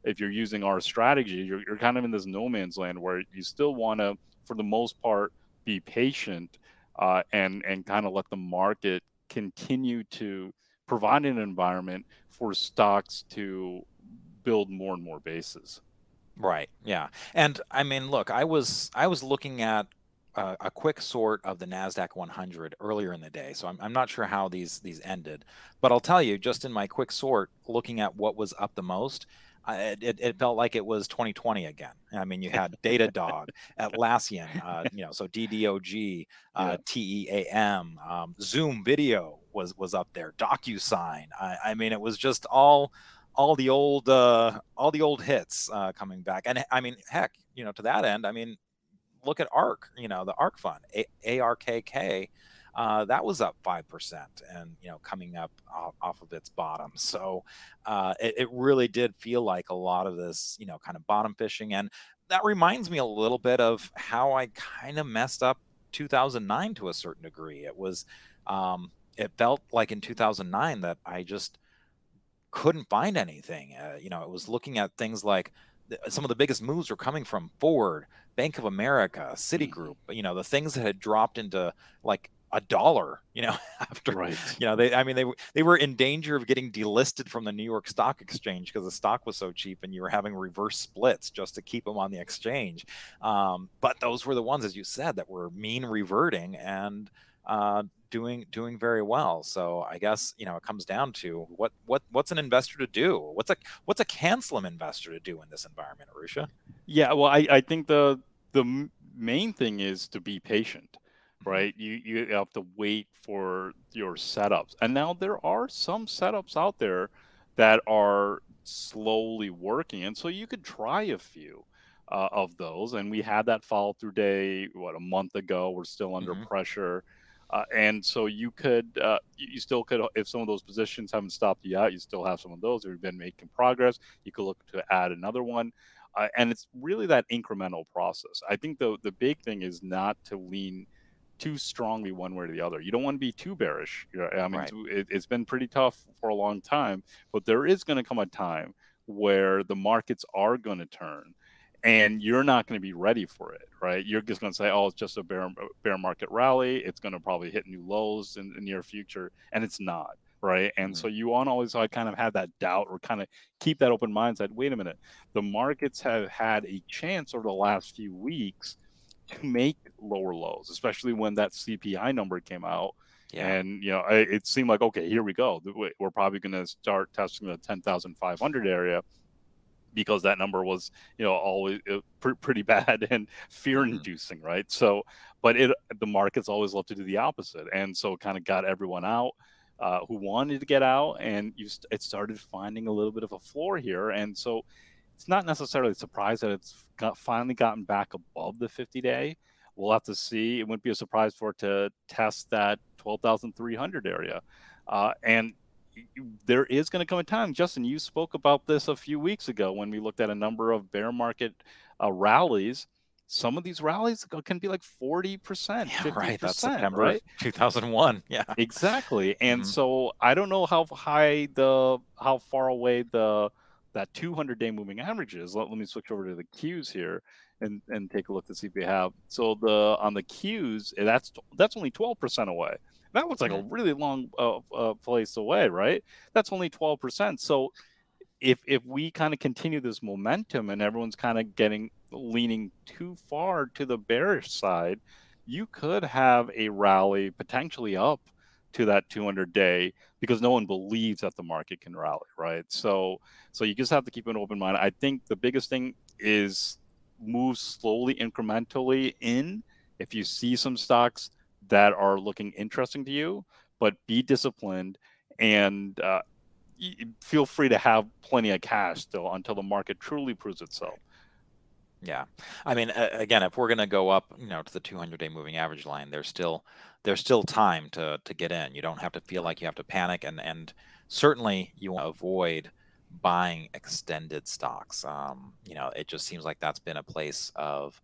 B: If you're using our strategy, you're, you're kind of in this no man's land where you still want to, for the most part, be patient uh, and and kind of let the market continue to provide an environment for stocks to build more and more bases.
A: Right. Yeah. And I mean, look, I was I was looking at a, a quick sort of the Nasdaq 100 earlier in the day, so I'm I'm not sure how these these ended, but I'll tell you, just in my quick sort, looking at what was up the most, it, it felt like it was 2020 again. I mean, you had Datadog, Atlassian, uh, you know, so DDOG, uh, yeah. TEAM, um, Zoom Video was was up there, DocuSign. I, I mean, it was just all all the old uh, all the old hits uh, coming back. And I mean, heck, you know, to that end, I mean, look at ARK, you know, the ARK Fund, A R K K uh, that was up 5% and, you know, coming up off, off of its bottom. So uh, it, it, really did feel like a lot of this, you know, kind of bottom fishing. And that reminds me a little bit of how I kind of messed up 2009 to a certain degree. It was, um, it felt like in 2009 that I just couldn't find anything. Uh, you know, it was looking at things like, some of the biggest moves were coming from Ford, Bank of America, Citigroup, mm-hmm. you know, the things that had dropped into like a dollar, you know, after right. you know, they I mean they they were in danger of getting delisted from the New York Stock Exchange because the stock was so cheap and you were having reverse splits just to keep them on the exchange. Um, but those were the ones, as you said, that were mean reverting and uh, doing doing very well. So I guess you know it comes down to what what what's an investor to do? What's a what's a CAN SLIM investor to do in this environment, Arusha?
B: Yeah, well, I, I think the the main thing is to be patient. Right? You you have to wait for your setups, and now there are some setups out there that are slowly working, and so you could try a few uh, of those. And we had that follow through day what a month ago. We're still under mm-hmm. pressure. Uh, and so you could, uh, you still could, if some of those positions haven't stopped you out, you still have some of those. You've been making progress. You could look to add another one, uh, and it's really that incremental process. I think the the big thing is not to lean too strongly one way or the other. You don't want to be too bearish. I mean, right. it, it's been pretty tough for a long time, but there is going to come a time where the markets are going to turn and you're not going to be ready for it, right? You're just going to say, "Oh, it's just a bear bear market rally. It's going to probably hit new lows in the near future," and it's not, right? And mm-hmm. so you want to always I kind of have that doubt or kind of keep that open mindset. Wait a minute, the markets have had a chance over the last few weeks to make lower lows, especially when that CPI number came out. Yeah. And you know, it, it seemed like okay, here we go. We're probably going to start testing the ten thousand five hundred area because that number was you know always uh, pretty bad and fear inducing mm-hmm. right so but it the markets always love to do the opposite and so it kind of got everyone out uh, who wanted to get out and you st- it started finding a little bit of a floor here and so it's not necessarily a surprise that it's got finally gotten back above the 50 day we'll have to see it wouldn't be a surprise for it to test that 12300 area uh, and there is going to come a time, Justin, you spoke about this a few weeks ago when we looked at a number of bear market uh, rallies. Some of these rallies can be like 40%, 50%, right. That's September right?
A: 2001. Yeah.
B: Exactly. And mm-hmm. so I don't know how high the, how far away the, that 200 day moving average is. Let, let me switch over to the Qs here and, and take a look to see if we have. So the, on the Qs, that's, that's only 12% away. That looks like a really long uh, uh, place away, right? That's only 12%. So if if we kind of continue this momentum and everyone's kind of getting leaning too far to the bearish side, you could have a rally potentially up to that 200 day because no one believes that the market can rally, right? So so you just have to keep an open mind. I think the biggest thing is move slowly incrementally in if you see some stocks that are looking interesting to you, but be disciplined and uh, feel free to have plenty of cash still until the market truly proves itself.
A: Yeah, I mean, again, if we're going to go up, you know, to the 200-day moving average line, there's still there's still time to to get in. You don't have to feel like you have to panic, and and certainly you want to avoid buying extended stocks. Um, you know, it just seems like that's been a place of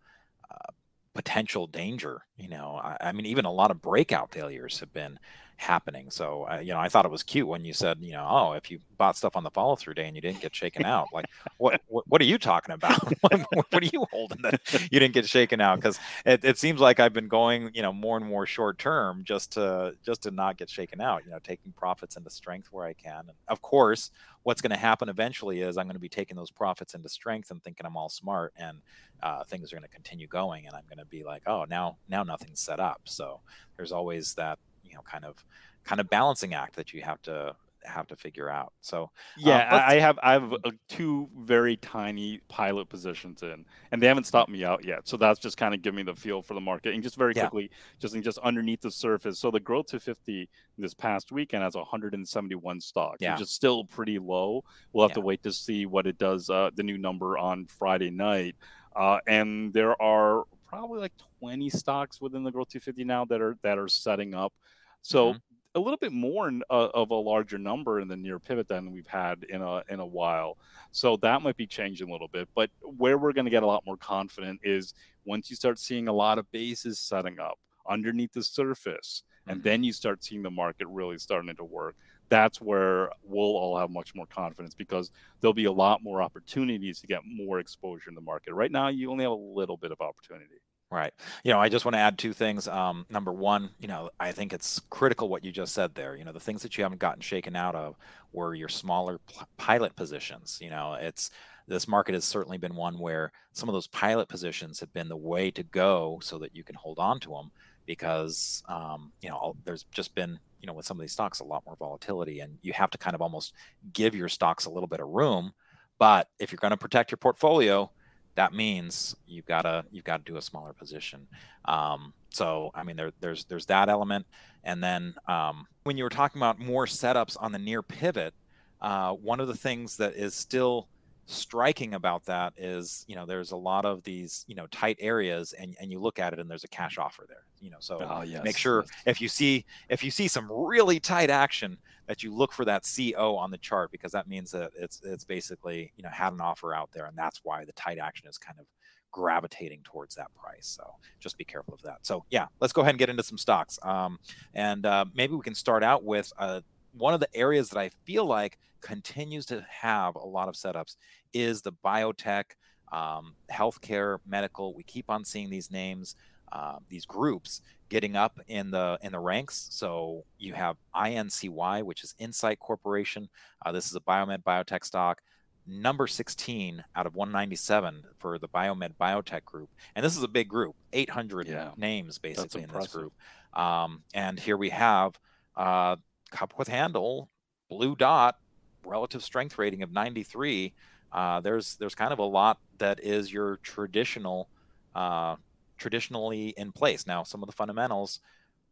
A: uh, potential danger. You know, I, I, mean, even a lot of breakout failures have been happening. So, uh, you know, I thought it was cute when you said, you know, oh, if you bought stuff on the follow through day and you didn't get shaken out, like, what, what, what are you talking about? what, what, are you holding that you didn't get shaken out? Because it, it seems like I've been going, you know, more and more short term just to just to not get shaken out. You know, taking profits into strength where I can. And of course, what's going to happen eventually is I'm going to be taking those profits into strength and thinking I'm all smart and uh, things are going to continue going and I'm going to be like, oh, now now nothing's set up. So there's always that you know kind of kind of balancing act that you have to have to figure out. So
B: yeah, um, I have I have uh, two very tiny pilot positions in, and they haven't stopped me out yet. So that's just kind of giving me the feel for the market. And just very quickly, yeah. just just underneath the surface. So the growth 250 this past weekend has 171 stocks, yeah. which is still pretty low. We'll have yeah. to wait to see what it does. Uh, the new number on Friday night, uh, and there are probably like 20 stocks within the growth 250 now that are that are setting up. So. Mm-hmm a little bit more in, uh, of a larger number in the near pivot than we've had in a in a while. So that might be changing a little bit. But where we're going to get a lot more confident is once you start seeing a lot of bases setting up underneath the surface, mm-hmm. and then you start seeing the market really starting to work. That's where we'll all have much more confidence because there'll be a lot more opportunities to get more exposure in the market. Right now, you only have a little bit of opportunity.
A: Right. You know, I just want to add two things. Um, number one, you know, I think it's critical what you just said there. You know, the things that you haven't gotten shaken out of were your smaller pilot positions. You know, it's this market has certainly been one where some of those pilot positions have been the way to go so that you can hold on to them because um, you know there's just been you know with some of these stocks a lot more volatility and you have to kind of almost give your stocks a little bit of room. But if you're going to protect your portfolio that means you've got to you've got to do a smaller position. Um, so i mean there, there's there's that element. And then um, when you were talking about more setups on the near pivot uh, one of the things that is still striking about that is you know there's a lot of these you know tight areas and, and you look at it and there's a cash offer there you know so oh, yes, make sure yes. if you see if you see some really tight action that you look for that co on the chart because that means that it's it's basically you know had an offer out there and that's why the tight action is kind of gravitating towards that price so just be careful of that so yeah let's go ahead and get into some stocks um, and uh, maybe we can start out with uh, one of the areas that i feel like continues to have a lot of setups is the biotech, um, healthcare, medical. We keep on seeing these names, uh, these groups getting up in the in the ranks. So you have INCY, which is Incyte Corporation. Uh, this is a biomed biotech stock. Number 16 out of 197 for the Biomed Biotech Group. And this is a big group, 800 yeah, names basically in this group. Um, and here we have uh, Cup with Handle, Blue Dot, relative strength rating of 93, uh, there's there's kind of a lot that is your traditional uh, traditionally in place. Now, some of the fundamentals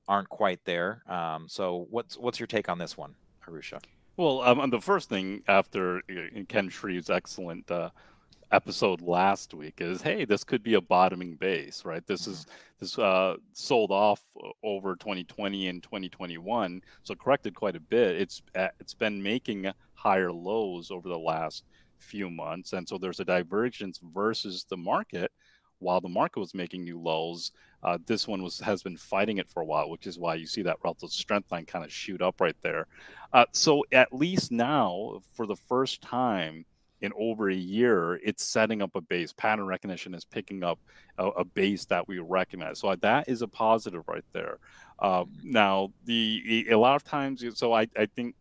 A: aren't quite there. Um, so, what's what's your take on this one, Arusha?
B: Well, um, the first thing after uh, Ken Shreve's excellent uh, episode last week is, hey, this could be a bottoming base, right? This mm-hmm. is this uh, sold off over 2020 and 2021, so corrected quite a bit. It's uh, it's been making higher lows over the last few months, and so there's a divergence versus the market. While the market was making new lows, uh, this one was has been fighting it for a while, which is why you see that relative strength line kind of shoot up right there. Uh, so at least now, for the first time in over a year, it's setting up a base. Pattern recognition is picking up a, a base that we recognize. So that is a positive right there. Uh, now, the a lot of times, so I, I think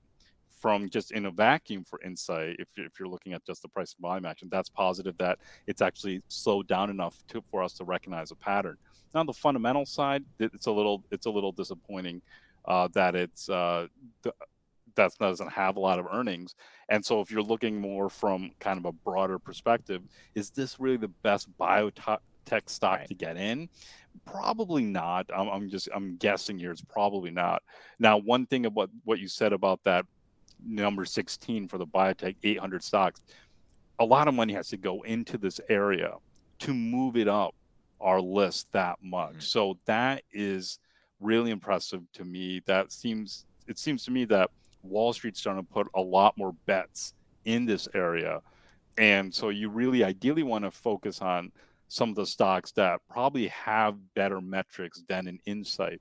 B: from just in a vacuum for Incyte, if, if you're looking at just the price of volume action, that's positive that it's actually slowed down enough to, for us to recognize a pattern. Now, the fundamental side, it's a little it's a little disappointing uh, that it's uh, that doesn't have a lot of earnings. And so, if you're looking more from kind of a broader perspective, is this really the best biotech stock right. to get in? Probably not. I'm, I'm, just I'm guessing here. It's probably not. Now, one thing about what you said about that number 16 for the biotech 800 stocks, a lot of money has to go into this area to move it up our list that much. Mm-hmm. So that is really impressive to me. That seems it seems to me that Wall Street's starting to put a lot more bets in this area. And so you really ideally want to focus on some of the stocks that probably have better metrics than an Incyte.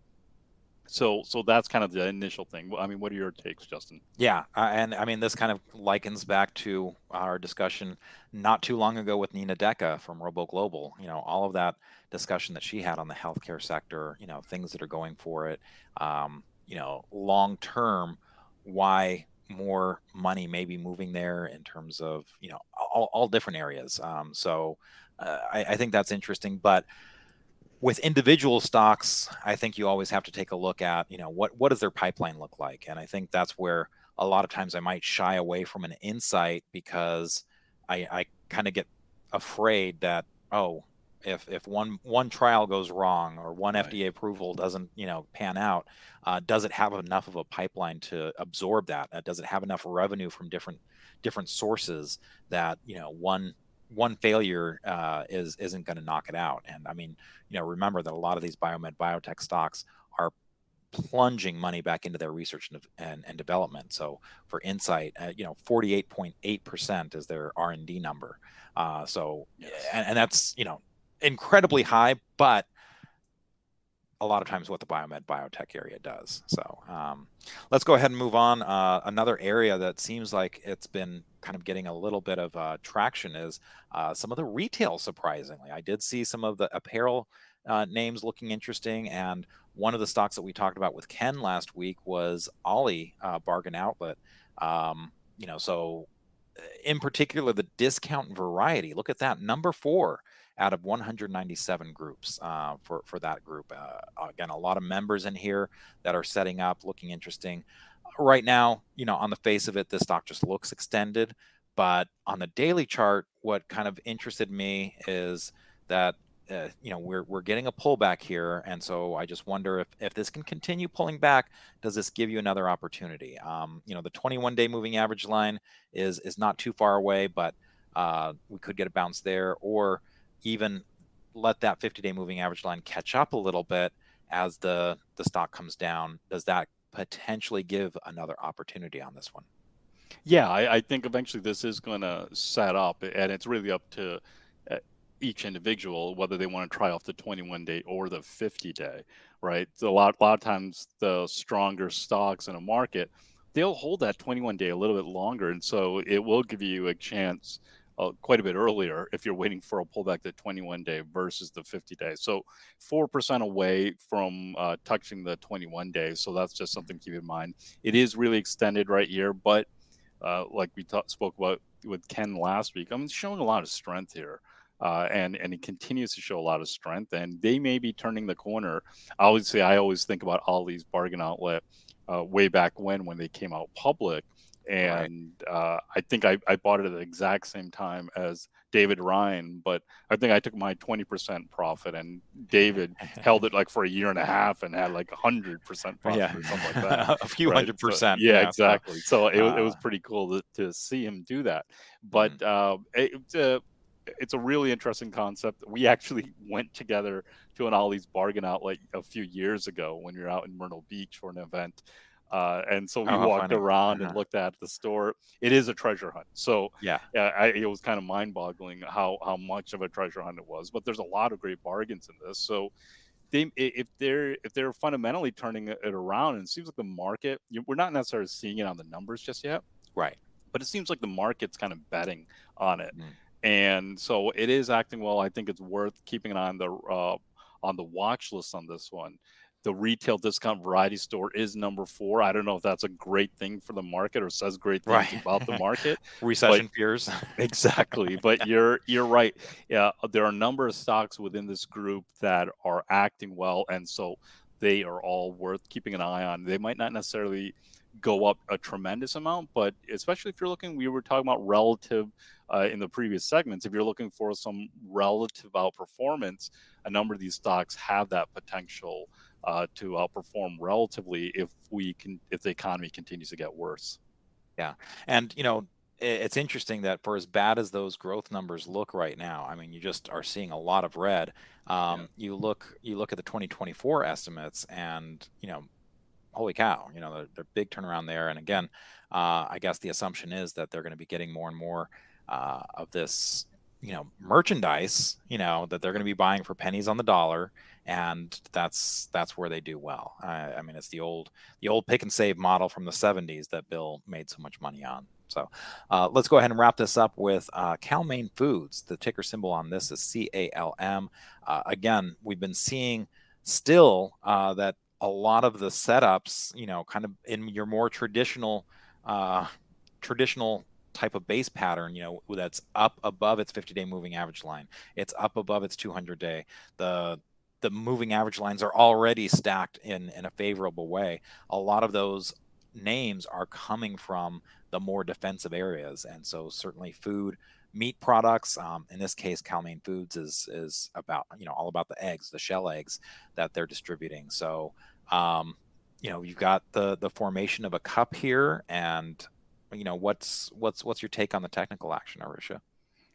B: So, so that's kind of the initial thing. I mean, what are your takes, Justin?
A: Yeah, uh, and I mean, this kind of likens back to our discussion not too long ago with Nina Deka from Robo Global. You know, all of that discussion that she had on the healthcare sector. You know, things that are going for it. Um, you know, long term, why more money may be moving there in terms of you know all, all different areas. Um, so uh, I, I, think that's interesting, but with individual stocks, I think you always have to take a look at you know what what does their pipeline look like, and I think that's where a lot of times I might shy away from an Incyte because I, I kind of get afraid that oh if if one one trial goes wrong or one right. FDA approval doesn't you know pan out, uh, does it have enough of a pipeline to absorb that? Uh, does it have enough revenue from different different sources that you know one one failure uh, is isn't going to knock it out? And I mean, you know, remember that a lot of these biomed biotech stocks are plunging money back into their research and, and, and development. So for Incyte, uh, you know, 48.8% is their R&D number. Uh, so, yes. and, and, that's, you know, incredibly high, but a lot of times what the biomed biotech area does. So um, let's go ahead and move on. Uh, another area that seems like it's been kind of getting a little bit of uh, traction is uh, some of the retail. Surprisingly, I did see some of the apparel uh, names looking interesting, and one of the stocks that we talked about with Ken last week was Ollie uh, Bargain Outlet. Um, you know, so in particular, the discount variety. Look at that, number four out of 197 groups uh, for for that group. Uh, again, a lot of members in here that are setting up, looking interesting. Right now, you know, on the face of it, this stock just looks extended. But on the daily chart, what kind of interested me is that uh, you know we're we're getting a pullback here, and so I just wonder if if this can continue pulling back, does this give you another opportunity? Um, you know, the 21 day moving average line is is not too far away, but uh, we could get a bounce there, or even let that 50 day moving average line catch up a little bit as the the stock comes down. Does that potentially give another opportunity on this one?
B: Yeah, I, I think eventually this is going to set up, and it's really up to uh, each individual whether they want to try off the 21 day or the 50 day right a lot, a lot of times the stronger stocks in a market they'll hold that 21 day a little bit longer and so it will give you a chance uh, quite a bit earlier if you're waiting for a pullback to 21 day versus the 50 day so 4% away from uh, touching the 21 day. so that's just something to keep in mind it is really extended right here but uh, like we t- spoke about with ken last week i'm showing a lot of strength here uh, and and it continues to show a lot of strength. And they may be turning the corner. Obviously, I always think about Ollie's Bargain Outlet uh, way back when when they came out public, and uh, I think I, I bought it at the exact same time as David Ryan, but I think I took my twenty percent profit, and David held it like for a year and a half and had like hundred percent profit yeah. or something like that.
A: a few right? hundred percent.
B: So, yeah, yeah, exactly. So it, it was uh. pretty cool to, to see him do that. But mm. it, uh, it's a really interesting concept. We actually went together to an Ollie's bargain outlet a few years ago when we were out in Myrtle Beach for an event. Uh, and so we oh, walked funny. around uh-huh. and looked at the store. It is a treasure hunt. So
A: yeah,
B: I, it was kind of mind boggling how, how much of a treasure hunt it was, but there's a lot of great bargains in this. So they, if they're, if they're fundamentally turning it around and it seems like the market, we're not necessarily seeing it on the numbers just yet.
A: Right.
B: But it seems like the market's kind of betting on it. Mm and so it is acting well. I think it's worth keeping an eye on the uh, on the watch list on this one. The retail discount variety store is number four. I don't know if that's a great thing for the market or says great things right. about the market.
A: Recession fears.
B: exactly. But you're you're right. Yeah, there are a number of stocks within this group that are acting well, and so they are all worth keeping an eye on. They might not necessarily go up a tremendous amount, but especially if you're looking, we were talking about relative uh, in the previous segments. If you're looking for some relative outperformance, a number of these stocks have that potential uh, to outperform relatively if we can if the economy continues to get worse.
A: Yeah, and you know it's interesting that for as bad as those growth numbers look right now, I mean, you just are seeing a lot of red. Um, yeah. You look, you look at the 2024 estimates, and you know, holy cow, you know, they're, they're big turnaround there. And again, uh, I guess the assumption is that they're going to be getting more and more uh, of this, you know, merchandise, you know, that they're going to be buying for pennies on the dollar, and that's that's where they do well. I, I mean, it's the old the old Pic 'N' Save model from the '70s that Bill made so much money on. So uh, let's go ahead and wrap this up with uh, Foods. The ticker symbol on this is C-A-L-M. Uh, again, we've been seeing still uh, that a lot of the setups, you know, kind of in your more traditional, uh, traditional type of base pattern, you know, that's up above its 50-day moving average line. It's up above its 200-day. The the moving average lines are already stacked in in a favorable way. A lot of those names are coming from the more defensive areas, and so certainly food, meat products. Um, in this case, Cal-Maine Foods is is about you know all about the eggs, the shell eggs that they're distributing. So um, you know you've got the the formation of a cup here, and you know what's what's what's your take on the technical action, Arusha?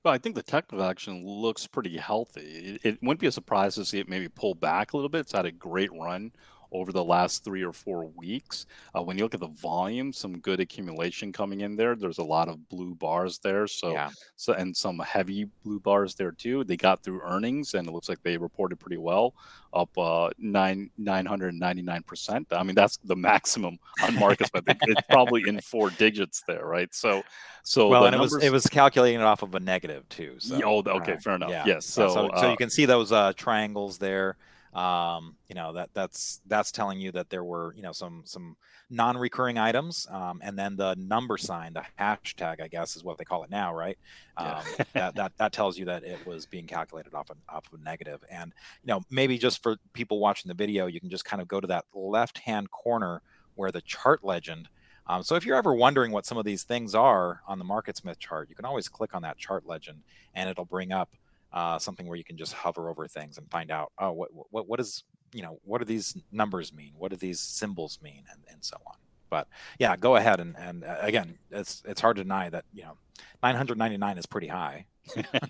B: Well, I think the technical action looks pretty healthy. It, it, wouldn't be a surprise to see it maybe pull back a little bit. It's had a great run over the last three or four weeks. Uh, when you look at the volume, some good accumulation coming in there. There's a lot of blue bars there, so yeah. so and some heavy blue bars there too. They got through earnings, and it looks like they reported pretty well, up uh, nine nine hundred ninety nine percent. I mean, that's the maximum on markets, but it's probably in four digits there, right? So, so
A: well, and numbers... it was it was calculating it off of a negative too. So,
B: oh, okay, fair enough. Yeah. Yes,
A: so so, uh, so, you can see those uh, triangles there um, you know that that's that's telling you that there were you know some some non-recurring items. Um, and then the number sign the hashtag i guess is what they call it now right? Um, yeah. that, that that tells you that it was being calculated off of, off of negative. And you know maybe just for people watching the video you can just kind of go to that left hand corner where the chart legend um, so if you're ever wondering what some of these things are on the MarketSmith chart, you can always click on that chart legend and it'll bring up uh, something where you can just hover over things and find out, oh, what, what, what is, you know, what do these numbers mean? What do these symbols mean? And, and so on. But yeah, go ahead. And, and uh, again, it's, it's hard to deny that, you know, 999 is pretty high.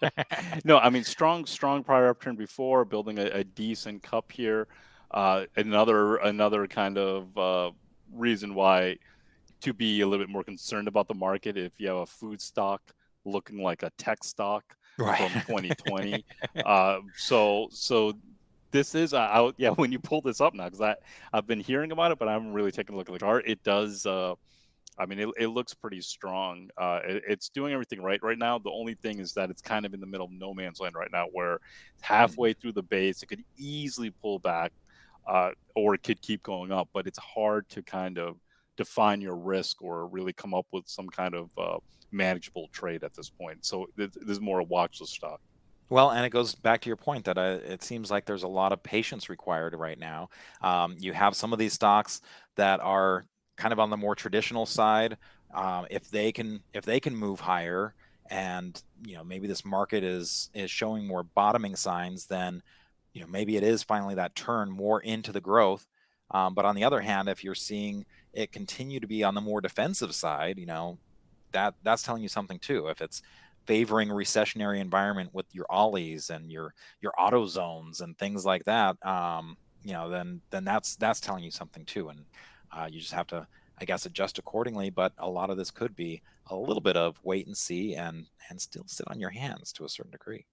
B: no, I mean, strong, strong prior upturn before building a, a decent cup here. Uh, another, another kind of uh, reason why to be a little bit more concerned about the market if you have a food stock looking like a tech stock right. from 2020. uh, so so this is uh, yeah when you pull this up now because I I've been hearing about it but I haven't really taken a look at the chart. It does. Uh, I mean, it, it looks pretty strong. Uh, it, it's doing everything right right now. The only thing is that it's kind of in the middle of no man's land right now, where halfway through the base, it could easily pull back, uh, or it could keep going up. But it's hard to kind of define your risk or really come up with some kind of uh, manageable trade at this point. So this is more a watchlist stock.
A: Well, and it goes back to your point that uh, it seems like there's a lot of patience required right now. Um, you have some of these stocks that are kind of on the more traditional side. Um, if they can, if they can move higher, and you know maybe this market is is showing more bottoming signs, then you know maybe it is finally that turn more into the growth. Um, but on the other hand, if you're seeing it continue to be on the more defensive side, you know, that that's telling you something too. If it's favoring recessionary environment with your Ollie's and your your AutoZones and things like that, um, you know, then then that's that's telling you something too. And uh, you just have to, I guess, adjust accordingly. But a lot of this could be a little bit of wait and see and and still sit on your hands to a certain degree.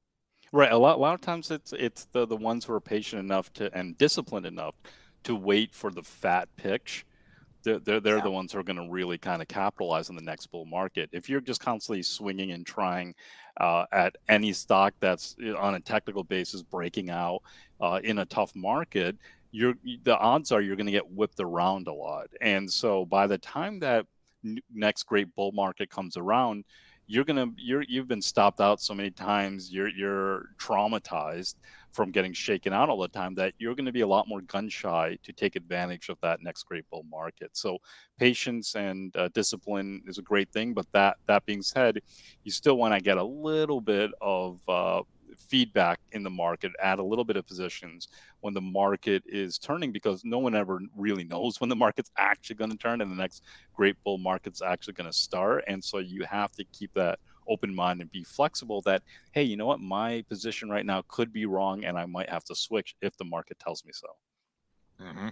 B: Right. A lot a lot of times it's it's the the ones who are patient enough to and disciplined enough to wait for the fat pitch they're they're, they're the ones who are going to really kind of capitalize on the next bull market. If you're just constantly swinging and trying uh, at any stock that's on a technical basis breaking out uh, in a tough market, you're the odds are you're going to get whipped around a lot. And so by the time that next great bull market comes around, you're gonna you're you've been stopped out so many times you're you're traumatized from getting shaken out all the time that you're going to be a lot more gun shy to take advantage of that next great bull market. So patience and uh, discipline is a great thing but that that being said you still want to get a little bit of uh, feedback in the market, add a little bit of positions when the market is turning because no one ever really knows when the market's actually going to turn and the next great bull market's actually going to start. And so you have to keep that open mind and be flexible that, hey, you know what, my position right now could be wrong and I might have to switch if the market tells me so.
A: Mm-hmm.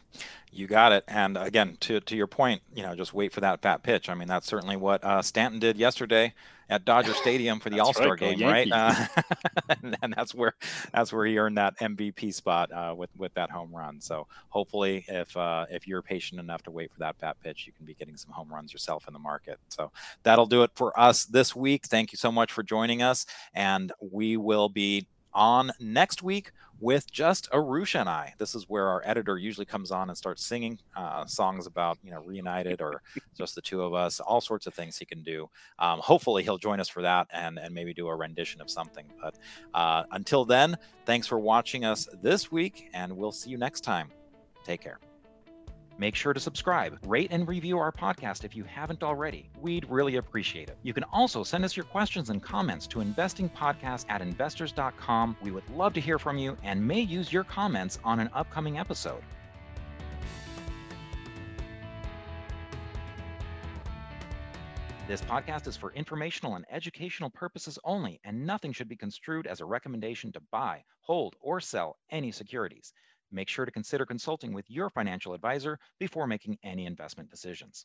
A: You got it. And again, to to your point, you know, just wait for that fat pitch. I mean, that's certainly what uh, Stanton did yesterday at Dodger Stadium for the All Star right, game, right? Uh, and, that's where that's where he earned that MVP spot uh, with with that home run. So hopefully, if uh, if you're patient enough to wait for that fat pitch, you can be getting some home runs yourself in the market. So that'll do it for us this week. Thank you so much for joining us, and we will be on next week with just Arusha and I. This is where our editor usually comes on and starts singing uh, songs about, you know, reunited or just the two of us, all sorts of things he can do. Um, hopefully he'll join us for that and, and maybe do a rendition of something. But uh, until then, thanks for watching us this week and we'll see you next time. Take care. Make sure to subscribe, rate, and review our podcast if you haven't already. We'd really appreciate it. You can also send us your questions and comments to investingpodcast at investors.com. We would love to hear from you and may use your comments on an upcoming episode. This podcast is for informational and educational purposes only, and nothing should be construed as a recommendation to buy, hold, or sell any securities. Make sure to consider consulting with your financial advisor before making any investment decisions.